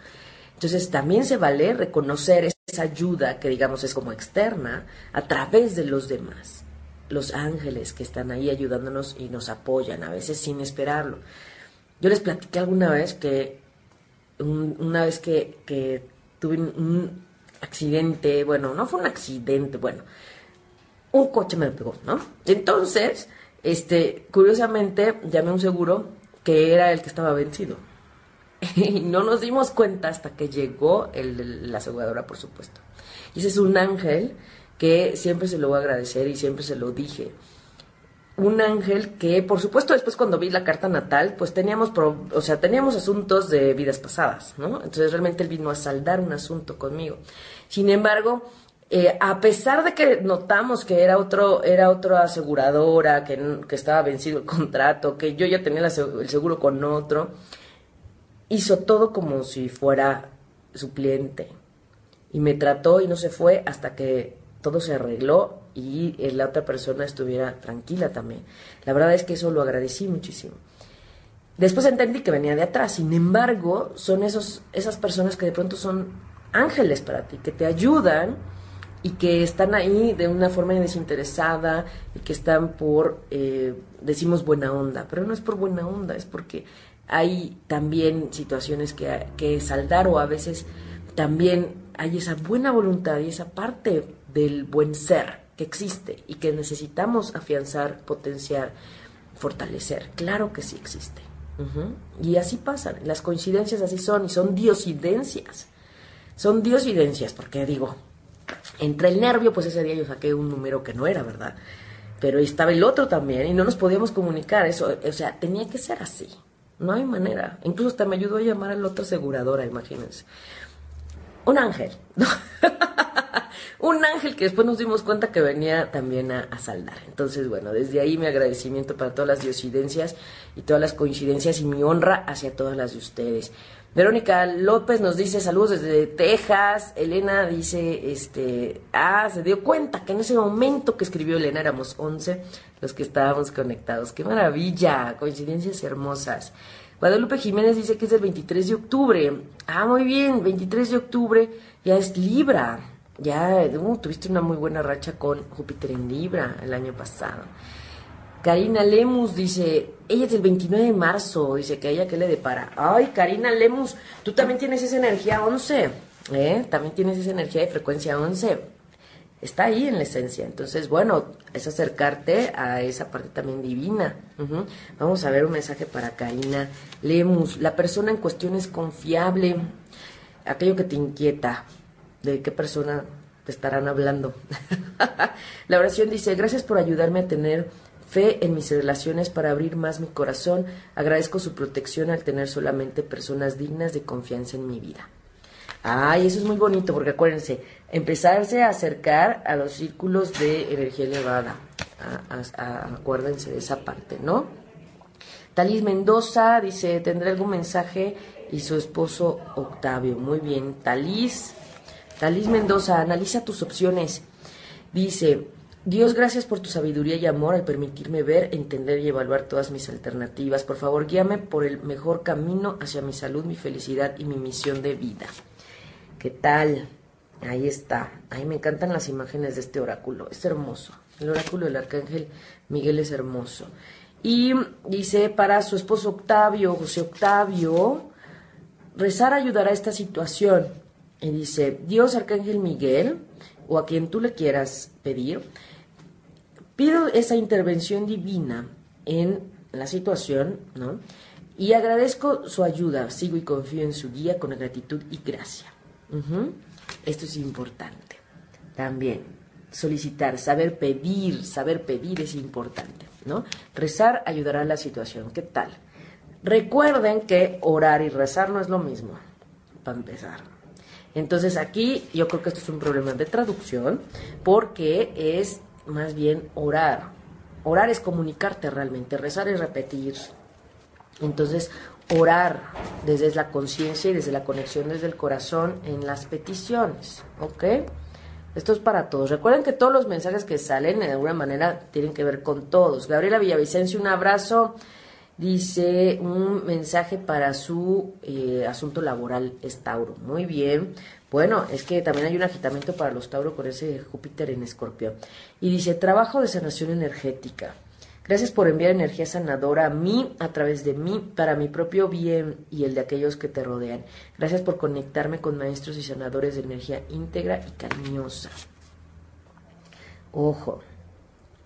Entonces también se vale reconocer ayuda que digamos es como externa a través de los demás, los ángeles que están ahí ayudándonos y nos apoyan, a veces sin esperarlo. Yo les platiqué alguna vez que una vez que, tuve un, accidente, bueno, no fue un accidente, bueno, un coche me pegó, ¿no? Entonces, este, curiosamente, llamé a un seguro que era el que estaba vencido. y no nos dimos cuenta hasta que llegó el, la aseguradora, por supuesto. Y ese es un ángel que siempre se lo voy a agradecer y siempre se lo dije. un ángel que, por supuesto, después cuando vi la carta natal, pues teníamos, o sea, teníamos asuntos de vidas pasadas, ¿no? Entonces realmente él vino a saldar un asunto conmigo. Sin embargo, eh, a pesar de que notamos que era otro, era otra aseguradora, que, que estaba vencido el contrato, que yo ya tenía el seguro con otro, hizo todo como si fuera su cliente. Y me trató y no se fue hasta que todo se arregló y la otra persona estuviera tranquila también. La verdad es que eso lo agradecí muchísimo. Después entendí que venía de atrás, sin embargo, son esos, esas personas que de pronto son ángeles para ti, que te ayudan y que están ahí de una forma desinteresada y que están por, eh, decimos, buena onda, pero no es por buena onda, es porque hay también situaciones que, que saldar o a veces también hay esa buena voluntad y esa parte del buen ser que existe y que necesitamos afianzar, potenciar, fortalecer. Claro que sí existe. Y así pasan, las coincidencias así son y son diosidencias. Son diosidencias, porque digo, entre el nervio, pues ese día yo saqué un número que no era, ¿verdad? Pero estaba el otro también y no nos podíamos comunicar. Eso, o sea, tenía que ser así. No hay manera. Incluso hasta me ayudó a llamar a la otra aseguradora, imagínense. Un ángel. un ángel que después nos dimos cuenta que venía también a, saldar. Entonces, bueno, desde ahí mi agradecimiento para todas las diosidencias y todas las coincidencias y mi honra hacia todas las de ustedes. Verónica López nos dice saludos desde Texas. Elena dice, este, ah, se dio cuenta que en ese momento que escribió Elena éramos 11 los que estábamos conectados. ¡Qué maravilla! Coincidencias hermosas. Guadalupe Jiménez dice que es el 23 de octubre. Ah, muy bien, 23 de octubre ya es Libra. Ya uh, tuviste una muy buena racha con Júpiter en Libra el año pasado. Karina Lemus dice, ella es el 29 de marzo, dice que a ella qué le depara. Ay, Karina Lemus, tú también tienes esa energía 11, ¿eh? También tienes esa energía de frecuencia 11. Está ahí en la esencia. Entonces, bueno, es acercarte a esa parte también divina. Vamos a ver un mensaje para Karina Lemus. La persona en cuestión es confiable. Aquello que te inquieta. ¿De qué persona te estarán hablando? la oración dice, gracias por ayudarme a tener fe en mis relaciones para abrir más mi corazón. Agradezco su protección al tener solamente personas dignas de confianza en mi vida. Ay, eso es muy bonito porque acuérdense, empezarse a acercar a los círculos de energía elevada. acuérdense de esa parte, ¿no? Talis Mendoza dice, ¿tendré algún mensaje? Y su esposo Octavio. Muy bien, Talis. Talis Mendoza, analiza tus opciones. Dice, Dios, gracias por tu sabiduría y amor al permitirme ver, entender y evaluar todas mis alternativas. Por favor, guíame por el mejor camino hacia mi salud, mi felicidad y mi misión de vida. ¿Qué tal? Ahí está. Ahí me encantan las imágenes de este oráculo. Es hermoso. El oráculo del arcángel Miguel es hermoso. Y dice para su esposo Octavio, José Octavio, rezar ayudará a esta situación. Y dice, Dios, arcángel Miguel, o a quien tú le quieras pedir, Pido esa intervención divina en la situación, ¿no? Y agradezco su ayuda, sigo y confío en su guía con gratitud y gracia. Esto es importante. También solicitar, saber pedir, saber pedir es importante, ¿no? Rezar ayudará a la situación. ¿Qué tal? Recuerden que orar y rezar no es lo mismo, para empezar. Entonces aquí yo creo que esto es un problema de traducción porque es más bien orar. Orar es comunicarte realmente, rezar es repetir. Entonces, orar desde la conciencia y desde la conexión desde el corazón en las peticiones, ¿ok? Esto es para todos. Recuerden que todos los mensajes que salen de alguna manera tienen que ver con todos. Gabriela Villavicencio, un abrazo. Dice un mensaje para su eh, asunto laboral es Tauro. Muy bien. Bueno, es que también hay un agitamiento para los Tauro con ese Júpiter en Escorpio. Y dice, trabajo de sanación energética. Gracias por enviar energía sanadora a mí, a través de mí, para mi propio bien y el de aquellos que te rodean. Gracias por conectarme con maestros y sanadores de energía íntegra y cariñosa. Ojo,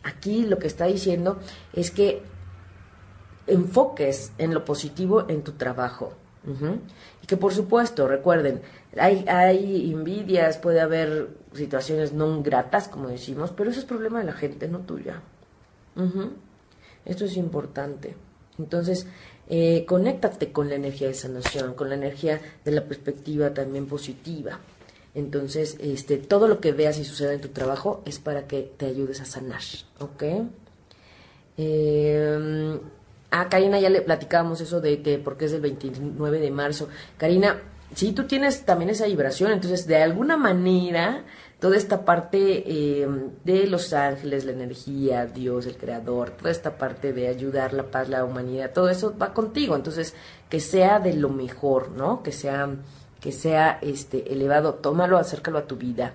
aquí lo que está diciendo es que enfoques en lo positivo en tu trabajo. Que por supuesto, recuerden, hay, hay envidias, puede haber situaciones no gratas, como decimos, pero eso es problema de la gente, no tuya. Esto es importante. Entonces, eh, conéctate con la energía de sanación, con la energía de la perspectiva también positiva. Entonces, este, todo lo que veas y suceda en tu trabajo es para que te ayudes a sanar, ¿ok? Eh, a Karina ya le platicábamos eso de que porque es el 29 de marzo. Karina, si tú tienes también esa vibración, entonces de alguna manera toda esta parte eh, de los ángeles, la energía, Dios, el creador, toda esta parte de ayudar la paz, la humanidad, todo eso va contigo. Entonces, que sea de lo mejor, ¿no? Que sea, que sea este elevado, tómalo, acércalo a tu vida.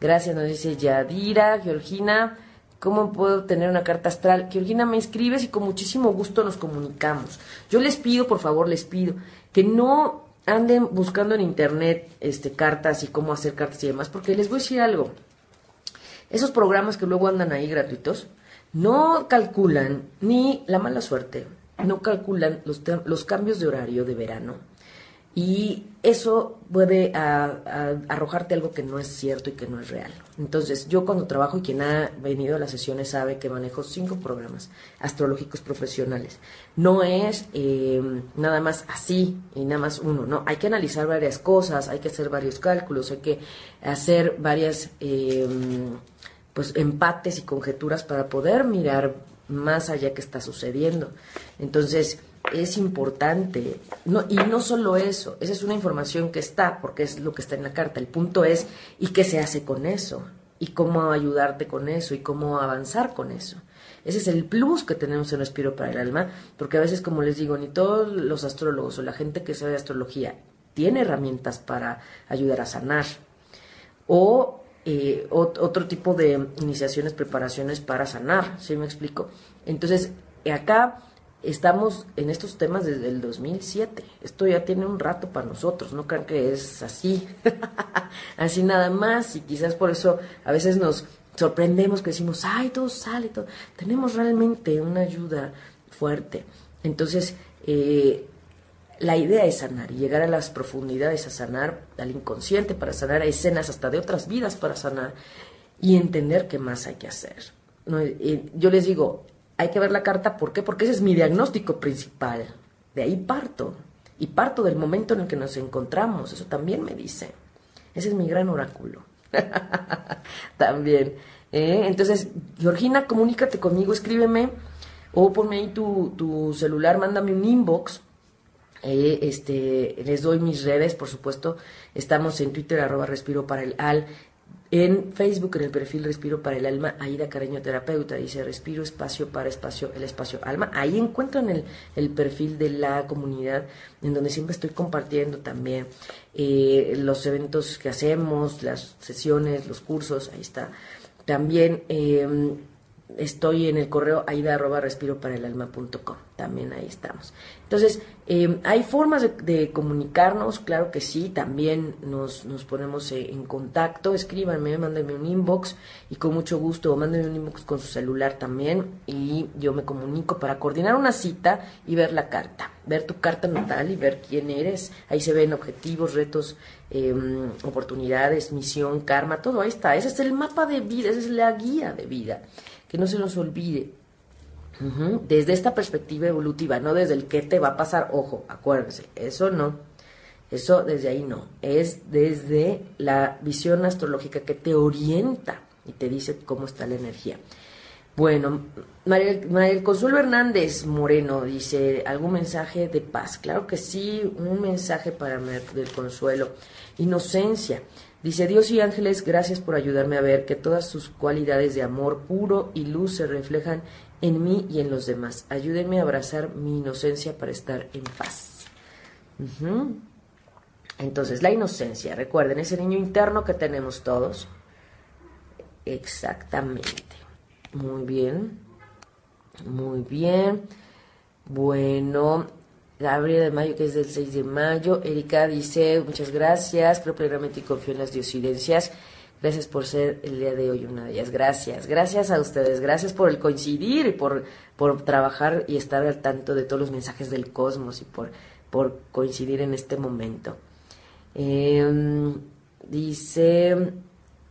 Gracias, nos dice Yadira, Georgina. ¿Cómo puedo tener una carta astral? Georgina, me escribes y con muchísimo gusto nos comunicamos. Yo les pido, por favor, les pido que no anden buscando en internet este, cartas y cómo hacer cartas y demás, porque les voy a decir algo. Esos programas que luego andan ahí gratuitos no calculan ni la mala suerte, no calculan los, los cambios de horario de verano, y eso puede arrojarte algo que no es cierto y que no es real. Entonces, yo cuando trabajo y quien ha venido a las sesiones sabe que manejo cinco programas astrológicos profesionales. No es em, nada más así y nada más uno, no. Hay que analizar varias cosas, hay que hacer varios cálculos, hay que hacer varias em, pues empates y conjeturas para poder mirar más allá que está sucediendo. Entonces, es importante. Y no solo eso, esa es una información que está, porque es lo que está en la carta. El punto es, ¿y qué se hace con eso? ¿Y cómo ayudarte con eso? ¿Y cómo avanzar con eso? Ese es el plus que tenemos en Respiro para el Alma, porque a veces, como les digo, ni todos los astrólogos o la gente que sabe astrología tiene herramientas para ayudar a sanar. O eh, otro tipo de iniciaciones, preparaciones para sanar, ¿sí me explico? Entonces, acá estamos en estos temas desde el 2007. Esto ya tiene un rato para nosotros, no crean que es así, así nada más. Y quizás por eso a veces nos sorprendemos que decimos, ay, todo sale, todo. Tenemos realmente una ayuda fuerte. Entonces, eh, la idea es sanar y llegar a las profundidades, a sanar al inconsciente, para sanar a escenas hasta de otras vidas, para sanar y entender qué más hay que hacer. yo les digo, hay que ver la carta, ¿por qué? Porque ese es mi diagnóstico principal. De ahí parto. Y parto del momento en el que nos encontramos. Eso también me dice. Ese es mi gran oráculo. también. ¿eh? Entonces, Georgina, comunícate conmigo, escríbeme o ponme ahí tu, celular, mándame un inbox. Eh, este, les doy mis redes, por supuesto. Estamos en Twitter, arroba respiro para el al. En Facebook, en el perfil Respiro para el Alma, Aida Careño Terapeuta, dice Respiro Espacio para Espacio, el Espacio Alma. Ahí encuentran el, el perfil de la comunidad, en donde siempre estoy compartiendo también eh, los eventos que hacemos, las sesiones, los cursos, ahí está. También eh, estoy en el correo aida también ahí estamos. Entonces, eh, hay formas de, comunicarnos, claro que sí, también nos, nos ponemos eh, en contacto, escríbanme, mándenme un inbox y con mucho gusto, mándenme un inbox con su celular también y yo me comunico para coordinar una cita y ver la carta, ver tu carta natal y ver quién eres, ahí se ven objetivos, retos, em, oportunidades, misión, karma, todo ahí está, ese es el mapa de vida, esa es la guía de vida que no se nos olvide. Desde esta perspectiva evolutiva, no desde el qué te va a pasar, ojo, acuérdense, eso no, eso desde ahí no, es desde la visión astrológica que te orienta y te dice cómo está la energía. Bueno, María, María Consuelo Hernández Moreno dice, ¿algún mensaje de paz? Claro que sí, un mensaje para del Consuelo. Inocencia. Dice Dios y ángeles, gracias por ayudarme a ver que todas sus cualidades de amor puro y luz se reflejan en mí y en los demás. Ayúdenme a abrazar mi inocencia para estar en paz. Entonces, la inocencia, recuerden, ese niño interno que tenemos todos. Exactamente. Muy bien. Muy bien. Bueno, Gabriela de Mayo, que es del 6 de mayo. Erika dice, muchas gracias, creo plenamente y confío en las diosidencias. Gracias por ser el día de hoy una de ellas. Gracias, gracias a ustedes, gracias por el coincidir y por, por trabajar y estar al tanto de todos los mensajes del cosmos y por, por coincidir en este momento. Em, dice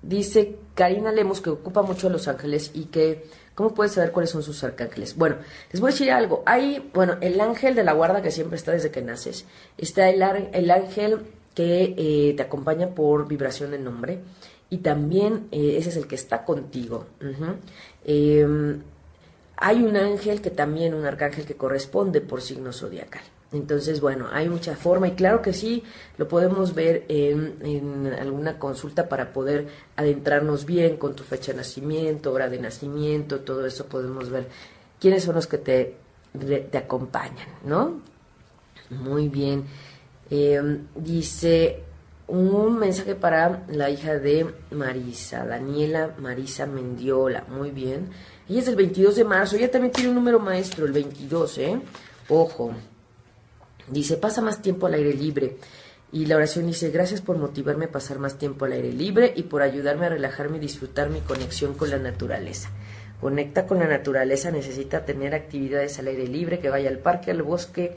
dice Karina Lemos que ocupa mucho los ángeles y que ¿Cómo puedes saber cuáles son sus arcángeles? Bueno, les voy a decir algo. Hay, bueno, el ángel de la guarda que siempre está desde que naces. Está el, el ángel que eh, te acompaña por vibración de nombre. Y también eh, ese es el que está contigo. Em, hay un ángel que también, un arcángel que corresponde por signo zodiacal. Entonces, bueno, hay mucha forma y claro que sí, lo podemos ver en, alguna consulta para poder adentrarnos bien con tu fecha de nacimiento, hora de nacimiento, todo eso podemos ver quiénes son los que te, te acompañan, ¿no? Muy bien. Em, dice un mensaje para la hija de Marisa, Daniela Marisa Mendiola, muy bien. Ella es el 22 de marzo, ella también tiene un número maestro, el 22, ¿eh? Ojo. Dice, pasa más tiempo al aire libre. Y la oración dice, gracias por motivarme a pasar más tiempo al aire libre y por ayudarme a relajarme y disfrutar mi conexión con la naturaleza. Conecta con la naturaleza, necesita tener actividades al aire libre, que vaya al parque, al bosque,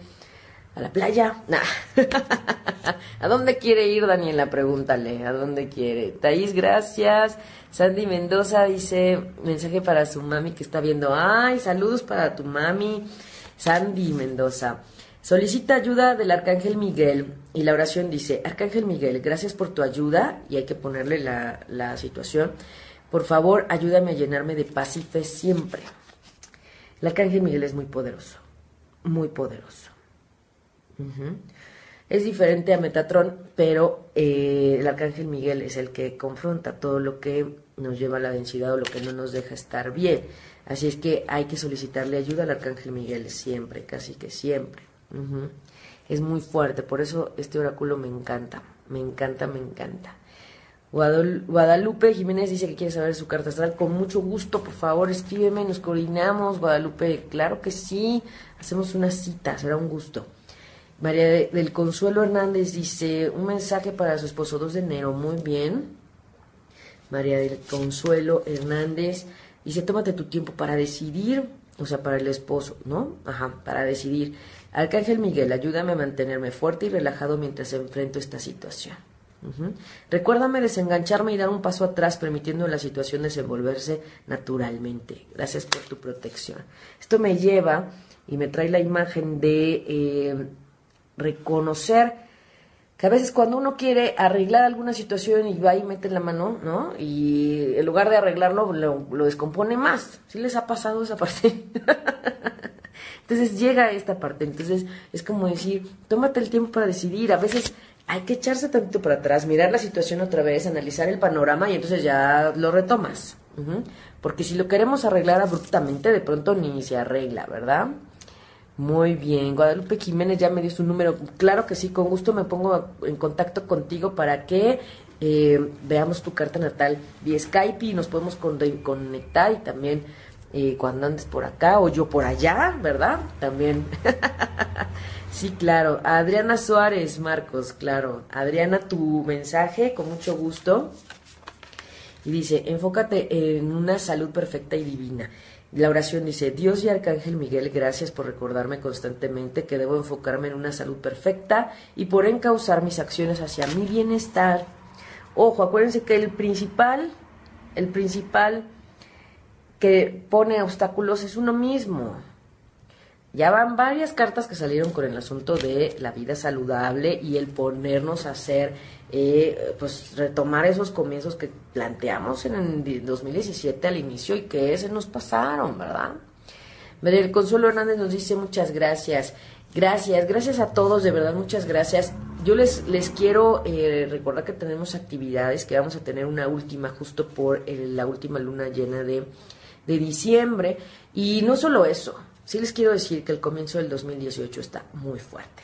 a la playa. ¿A dónde quiere ir, Daniela? Pregúntale, ¿a dónde quiere? Taís, gracias. Sandy Mendoza dice, mensaje para su mami que está viendo. Ay, saludos para tu mami, Sandy Mendoza. Solicita ayuda del Arcángel Miguel y la oración dice, Arcángel Miguel, gracias por tu ayuda y hay que ponerle la, situación. Por favor, ayúdame a llenarme de paz y fe siempre. El Arcángel Miguel es muy poderoso, muy poderoso. Es diferente a Metatron, pero eh, el Arcángel Miguel es el que confronta todo lo que nos lleva a la densidad o lo que no nos deja estar bien. Así es que hay que solicitarle ayuda al Arcángel Miguel siempre, casi que siempre. Es muy fuerte, por eso este oráculo me encanta, me encanta, me encanta. Guadalupe Jiménez dice que quiere saber su carta astral. Con mucho gusto, por favor, escríbeme, nos coordinamos. Guadalupe, claro que sí, hacemos una cita, será un gusto. María del Consuelo Hernández dice, un mensaje para su esposo 2 de enero, muy bien. María del Consuelo Hernández dice, tómate tu tiempo para decidir, o sea, para el esposo, ¿no? Ajá, para decidir. Arcángel Miguel, ayúdame a mantenerme fuerte y relajado mientras enfrento esta situación. Recuérdame desengancharme y dar un paso atrás, permitiendo la situación desenvolverse naturalmente. Gracias por tu protección. Esto me lleva y me trae la imagen de eh, reconocer que a veces cuando uno quiere arreglar alguna situación y va y mete la mano, ¿no? Y en lugar de arreglarlo, lo, lo descompone más. ¿Sí les ha pasado esa parte? Entonces llega esta parte, entonces es como decir, tómate el tiempo para decidir, a veces hay que echarse tantito para atrás, mirar la situación otra vez, analizar el panorama y entonces ya lo retomas. Porque si lo queremos arreglar abruptamente, de pronto ni se arregla, ¿verdad? Muy bien, Guadalupe Jiménez ya me dio su número. Claro que sí, con gusto me pongo en contacto contigo para que eh, veamos tu carta natal vía Skype y nos podemos conectar y también eh, cuando andes por acá o yo por allá, ¿verdad? También. sí, claro. Adriana Suárez, Marcos, claro. Adriana, tu mensaje, con mucho gusto. Y dice, enfócate en una salud perfecta y divina. La oración dice, Dios y Arcángel Miguel, gracias por recordarme constantemente que debo enfocarme en una salud perfecta y por encauzar mis acciones hacia mi bienestar. Ojo, acuérdense que el principal, el principal que pone obstáculos es uno mismo. Ya van varias cartas que salieron con el asunto de la vida saludable y el ponernos a hacer, eh, pues retomar esos comienzos que planteamos en el 2017 al inicio y que se nos pasaron, ¿verdad? El Consuelo Hernández nos dice muchas gracias. Gracias, gracias a todos, de verdad, muchas gracias. Yo les, les quiero eh, recordar que tenemos actividades, que vamos a tener una última justo por la última luna llena de de diciembre. Y no solo eso, sí les quiero decir que el comienzo del 2018 está muy fuerte.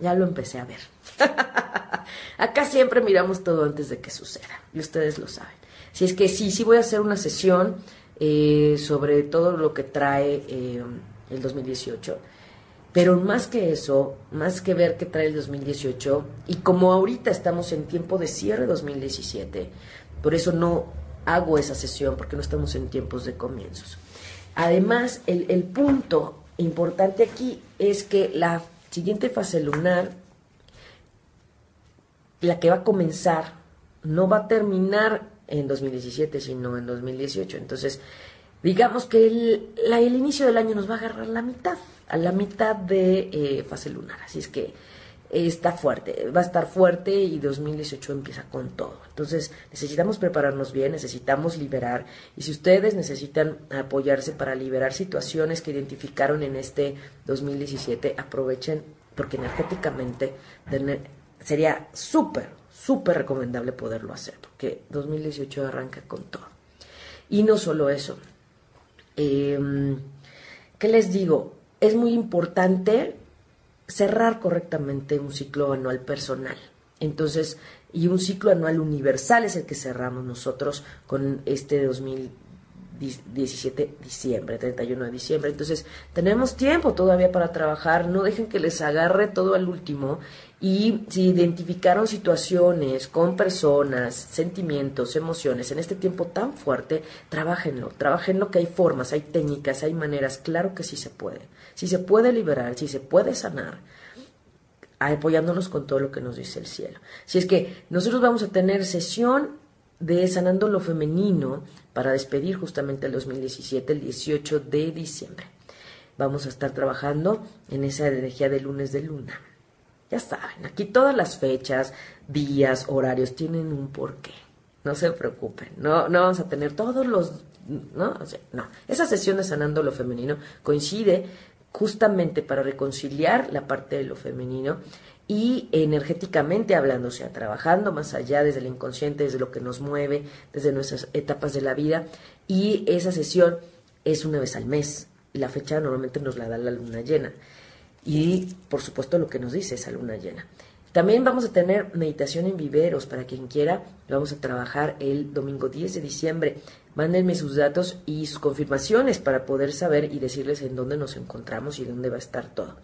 Ya lo empecé a ver. Acá siempre miramos todo antes de que suceda, y ustedes lo saben. Si es que sí, sí voy a hacer una sesión eh, sobre todo lo que trae eh, el 2018. Pero más que eso, más que ver qué trae el 2018, y como ahorita estamos en tiempo de cierre 2017, por eso no hago esa sesión porque no estamos en tiempos de comienzos. Además, el, punto importante aquí es que la siguiente fase lunar, la que va a comenzar, no va a terminar en 2017, sino en 2018. Entonces, digamos que el, el inicio del año nos va a agarrar la mitad, a la mitad de eh, fase lunar. Así es que está fuerte, va a estar fuerte y 2018 empieza con todo. Entonces necesitamos prepararnos bien, necesitamos liberar y si ustedes necesitan apoyarse para liberar situaciones que identificaron en este 2017, aprovechen porque energéticamente sería súper, súper recomendable poderlo hacer porque 2018 arranca con todo. Y no solo eso, em, ¿qué les digo? Es muy importante cerrar correctamente un ciclo anual personal. Entonces, y un ciclo anual universal es el que cerramos nosotros con este 2017 diciembre, 31 de diciembre. Entonces, tenemos tiempo todavía para trabajar, no dejen que les agarre todo al último y si identificaron situaciones con personas, sentimientos, emociones en este tiempo tan fuerte, trabajenlo, trabajenlo que hay formas, hay técnicas, hay maneras, claro que sí se puede. Si se puede liberar, si se puede sanar, apoyándonos con todo lo que nos dice el cielo. Si es que nosotros vamos a tener sesión de Sanando lo Femenino para despedir justamente el 2017, el 18 de diciembre. Vamos a estar trabajando en esa energía de lunes de luna. Ya saben, aquí todas las fechas, días, horarios tienen un porqué. No se preocupen, no, no vamos a tener todos los... No, no. Esa sesión de Sanando lo Femenino coincide justamente para reconciliar la parte de lo femenino y energéticamente hablando, o sea, trabajando más allá desde el inconsciente, desde lo que nos mueve, desde nuestras etapas de la vida. Y esa sesión es una vez al mes y la fecha normalmente nos la da la luna llena. Y por supuesto lo que nos dice esa luna llena. También vamos a tener meditación en viveros para quien quiera. Vamos a trabajar el domingo 10 de diciembre. Mándenme sus datos y sus confirmaciones para poder saber y decirles en dónde nos encontramos y dónde va a estar todo.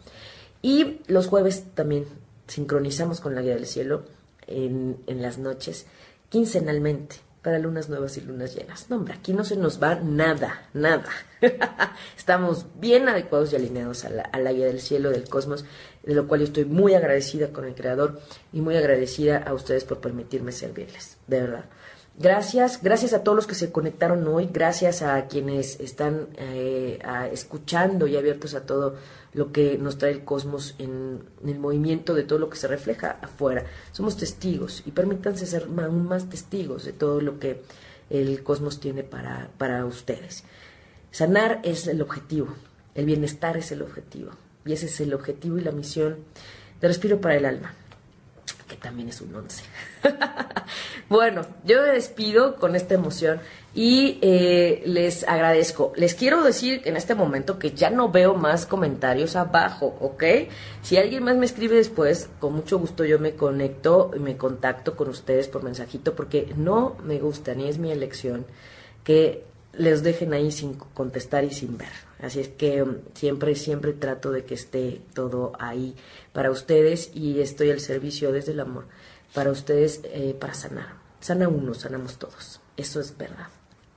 Y los jueves también sincronizamos con la guía del cielo en, en las noches, quincenalmente para lunas nuevas y lunas llenas. No, hombre, aquí no se nos va nada, nada. Estamos bien adecuados y alineados a la, a la, guía del cielo, del cosmos, de lo cual yo estoy muy agradecida con el Creador y muy agradecida a ustedes por permitirme servirles, de verdad. Gracias, gracias a todos los que se conectaron hoy, gracias a quienes están eh, escuchando y abiertos a todo lo que nos trae el cosmos en, en, el movimiento de todo lo que se refleja afuera. Somos testigos y permítanse ser aún más testigos de todo lo que el cosmos tiene para, para ustedes. Sanar es el objetivo, el bienestar es el objetivo y ese es el objetivo y la misión de Respiro para el Alma que también es un once. bueno, yo me despido con esta emoción y eh, les agradezco. Les quiero decir en este momento que ya no veo más comentarios abajo, ¿ok? Si alguien más me escribe después, con mucho gusto yo me conecto y me contacto con ustedes por mensajito porque no me gusta ni es mi elección que les dejen ahí sin contestar y sin ver. Así es que um, siempre, siempre trato de que esté todo ahí para ustedes y estoy al servicio desde el amor para ustedes eh, para sanar. Sana uno, sanamos todos. Eso es verdad.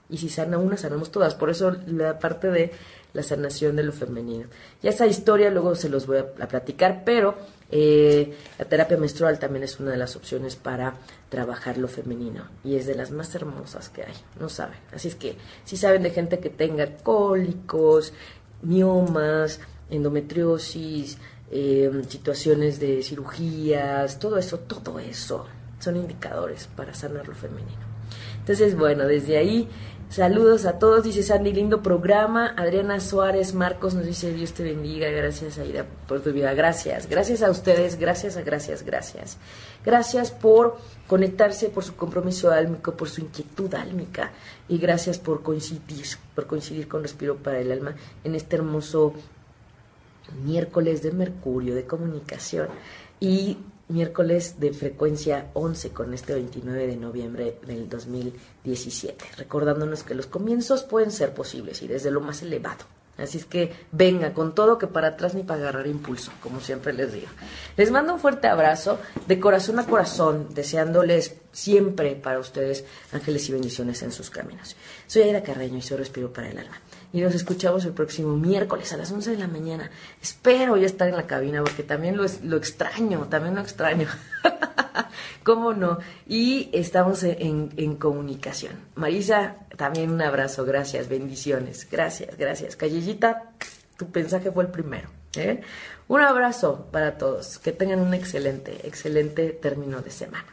Y si sana una, sanamos todas. Por eso la parte de la sanación de lo femenino. Ya esa historia luego se los voy a platicar, pero eh, la terapia menstrual también es una de las opciones para trabajar lo femenino y es de las más hermosas que hay, no saben. Así es que si saben de gente que tenga cólicos, miomas, endometriosis, eh, situaciones de cirugías, todo eso, todo eso son indicadores para sanar lo femenino. Entonces, bueno, desde ahí Saludos a todos, dice Sandy, lindo programa. Adriana Suárez Marcos nos dice Dios te bendiga, gracias Aida por tu vida. Gracias, gracias a ustedes, gracias, gracias, gracias. Gracias por conectarse, por su compromiso álmico, por su inquietud álmica y gracias por coincidir, por coincidir con Respiro para el Alma en este hermoso miércoles de Mercurio, de comunicación. Y miércoles de frecuencia 11 con este 29 de noviembre del 2017, recordándonos que los comienzos pueden ser posibles y desde lo más elevado. Así es que venga con todo que para atrás ni para agarrar impulso, como siempre les digo. Les mando un fuerte abrazo de corazón a corazón, deseándoles siempre para ustedes ángeles y bendiciones en sus caminos. Soy Aida Carreño y soy Respiro para el Alma y nos escuchamos el próximo miércoles a las 11 de la mañana. Espero ya estar en la cabina porque también lo, lo extraño, también lo extraño. cómo no. Y estamos en, en, comunicación. Marisa, también un abrazo, gracias, bendiciones, gracias, gracias. Callellita, tu mensaje fue el primero. ¿eh? Un abrazo para todos, que tengan un excelente, excelente término de semana.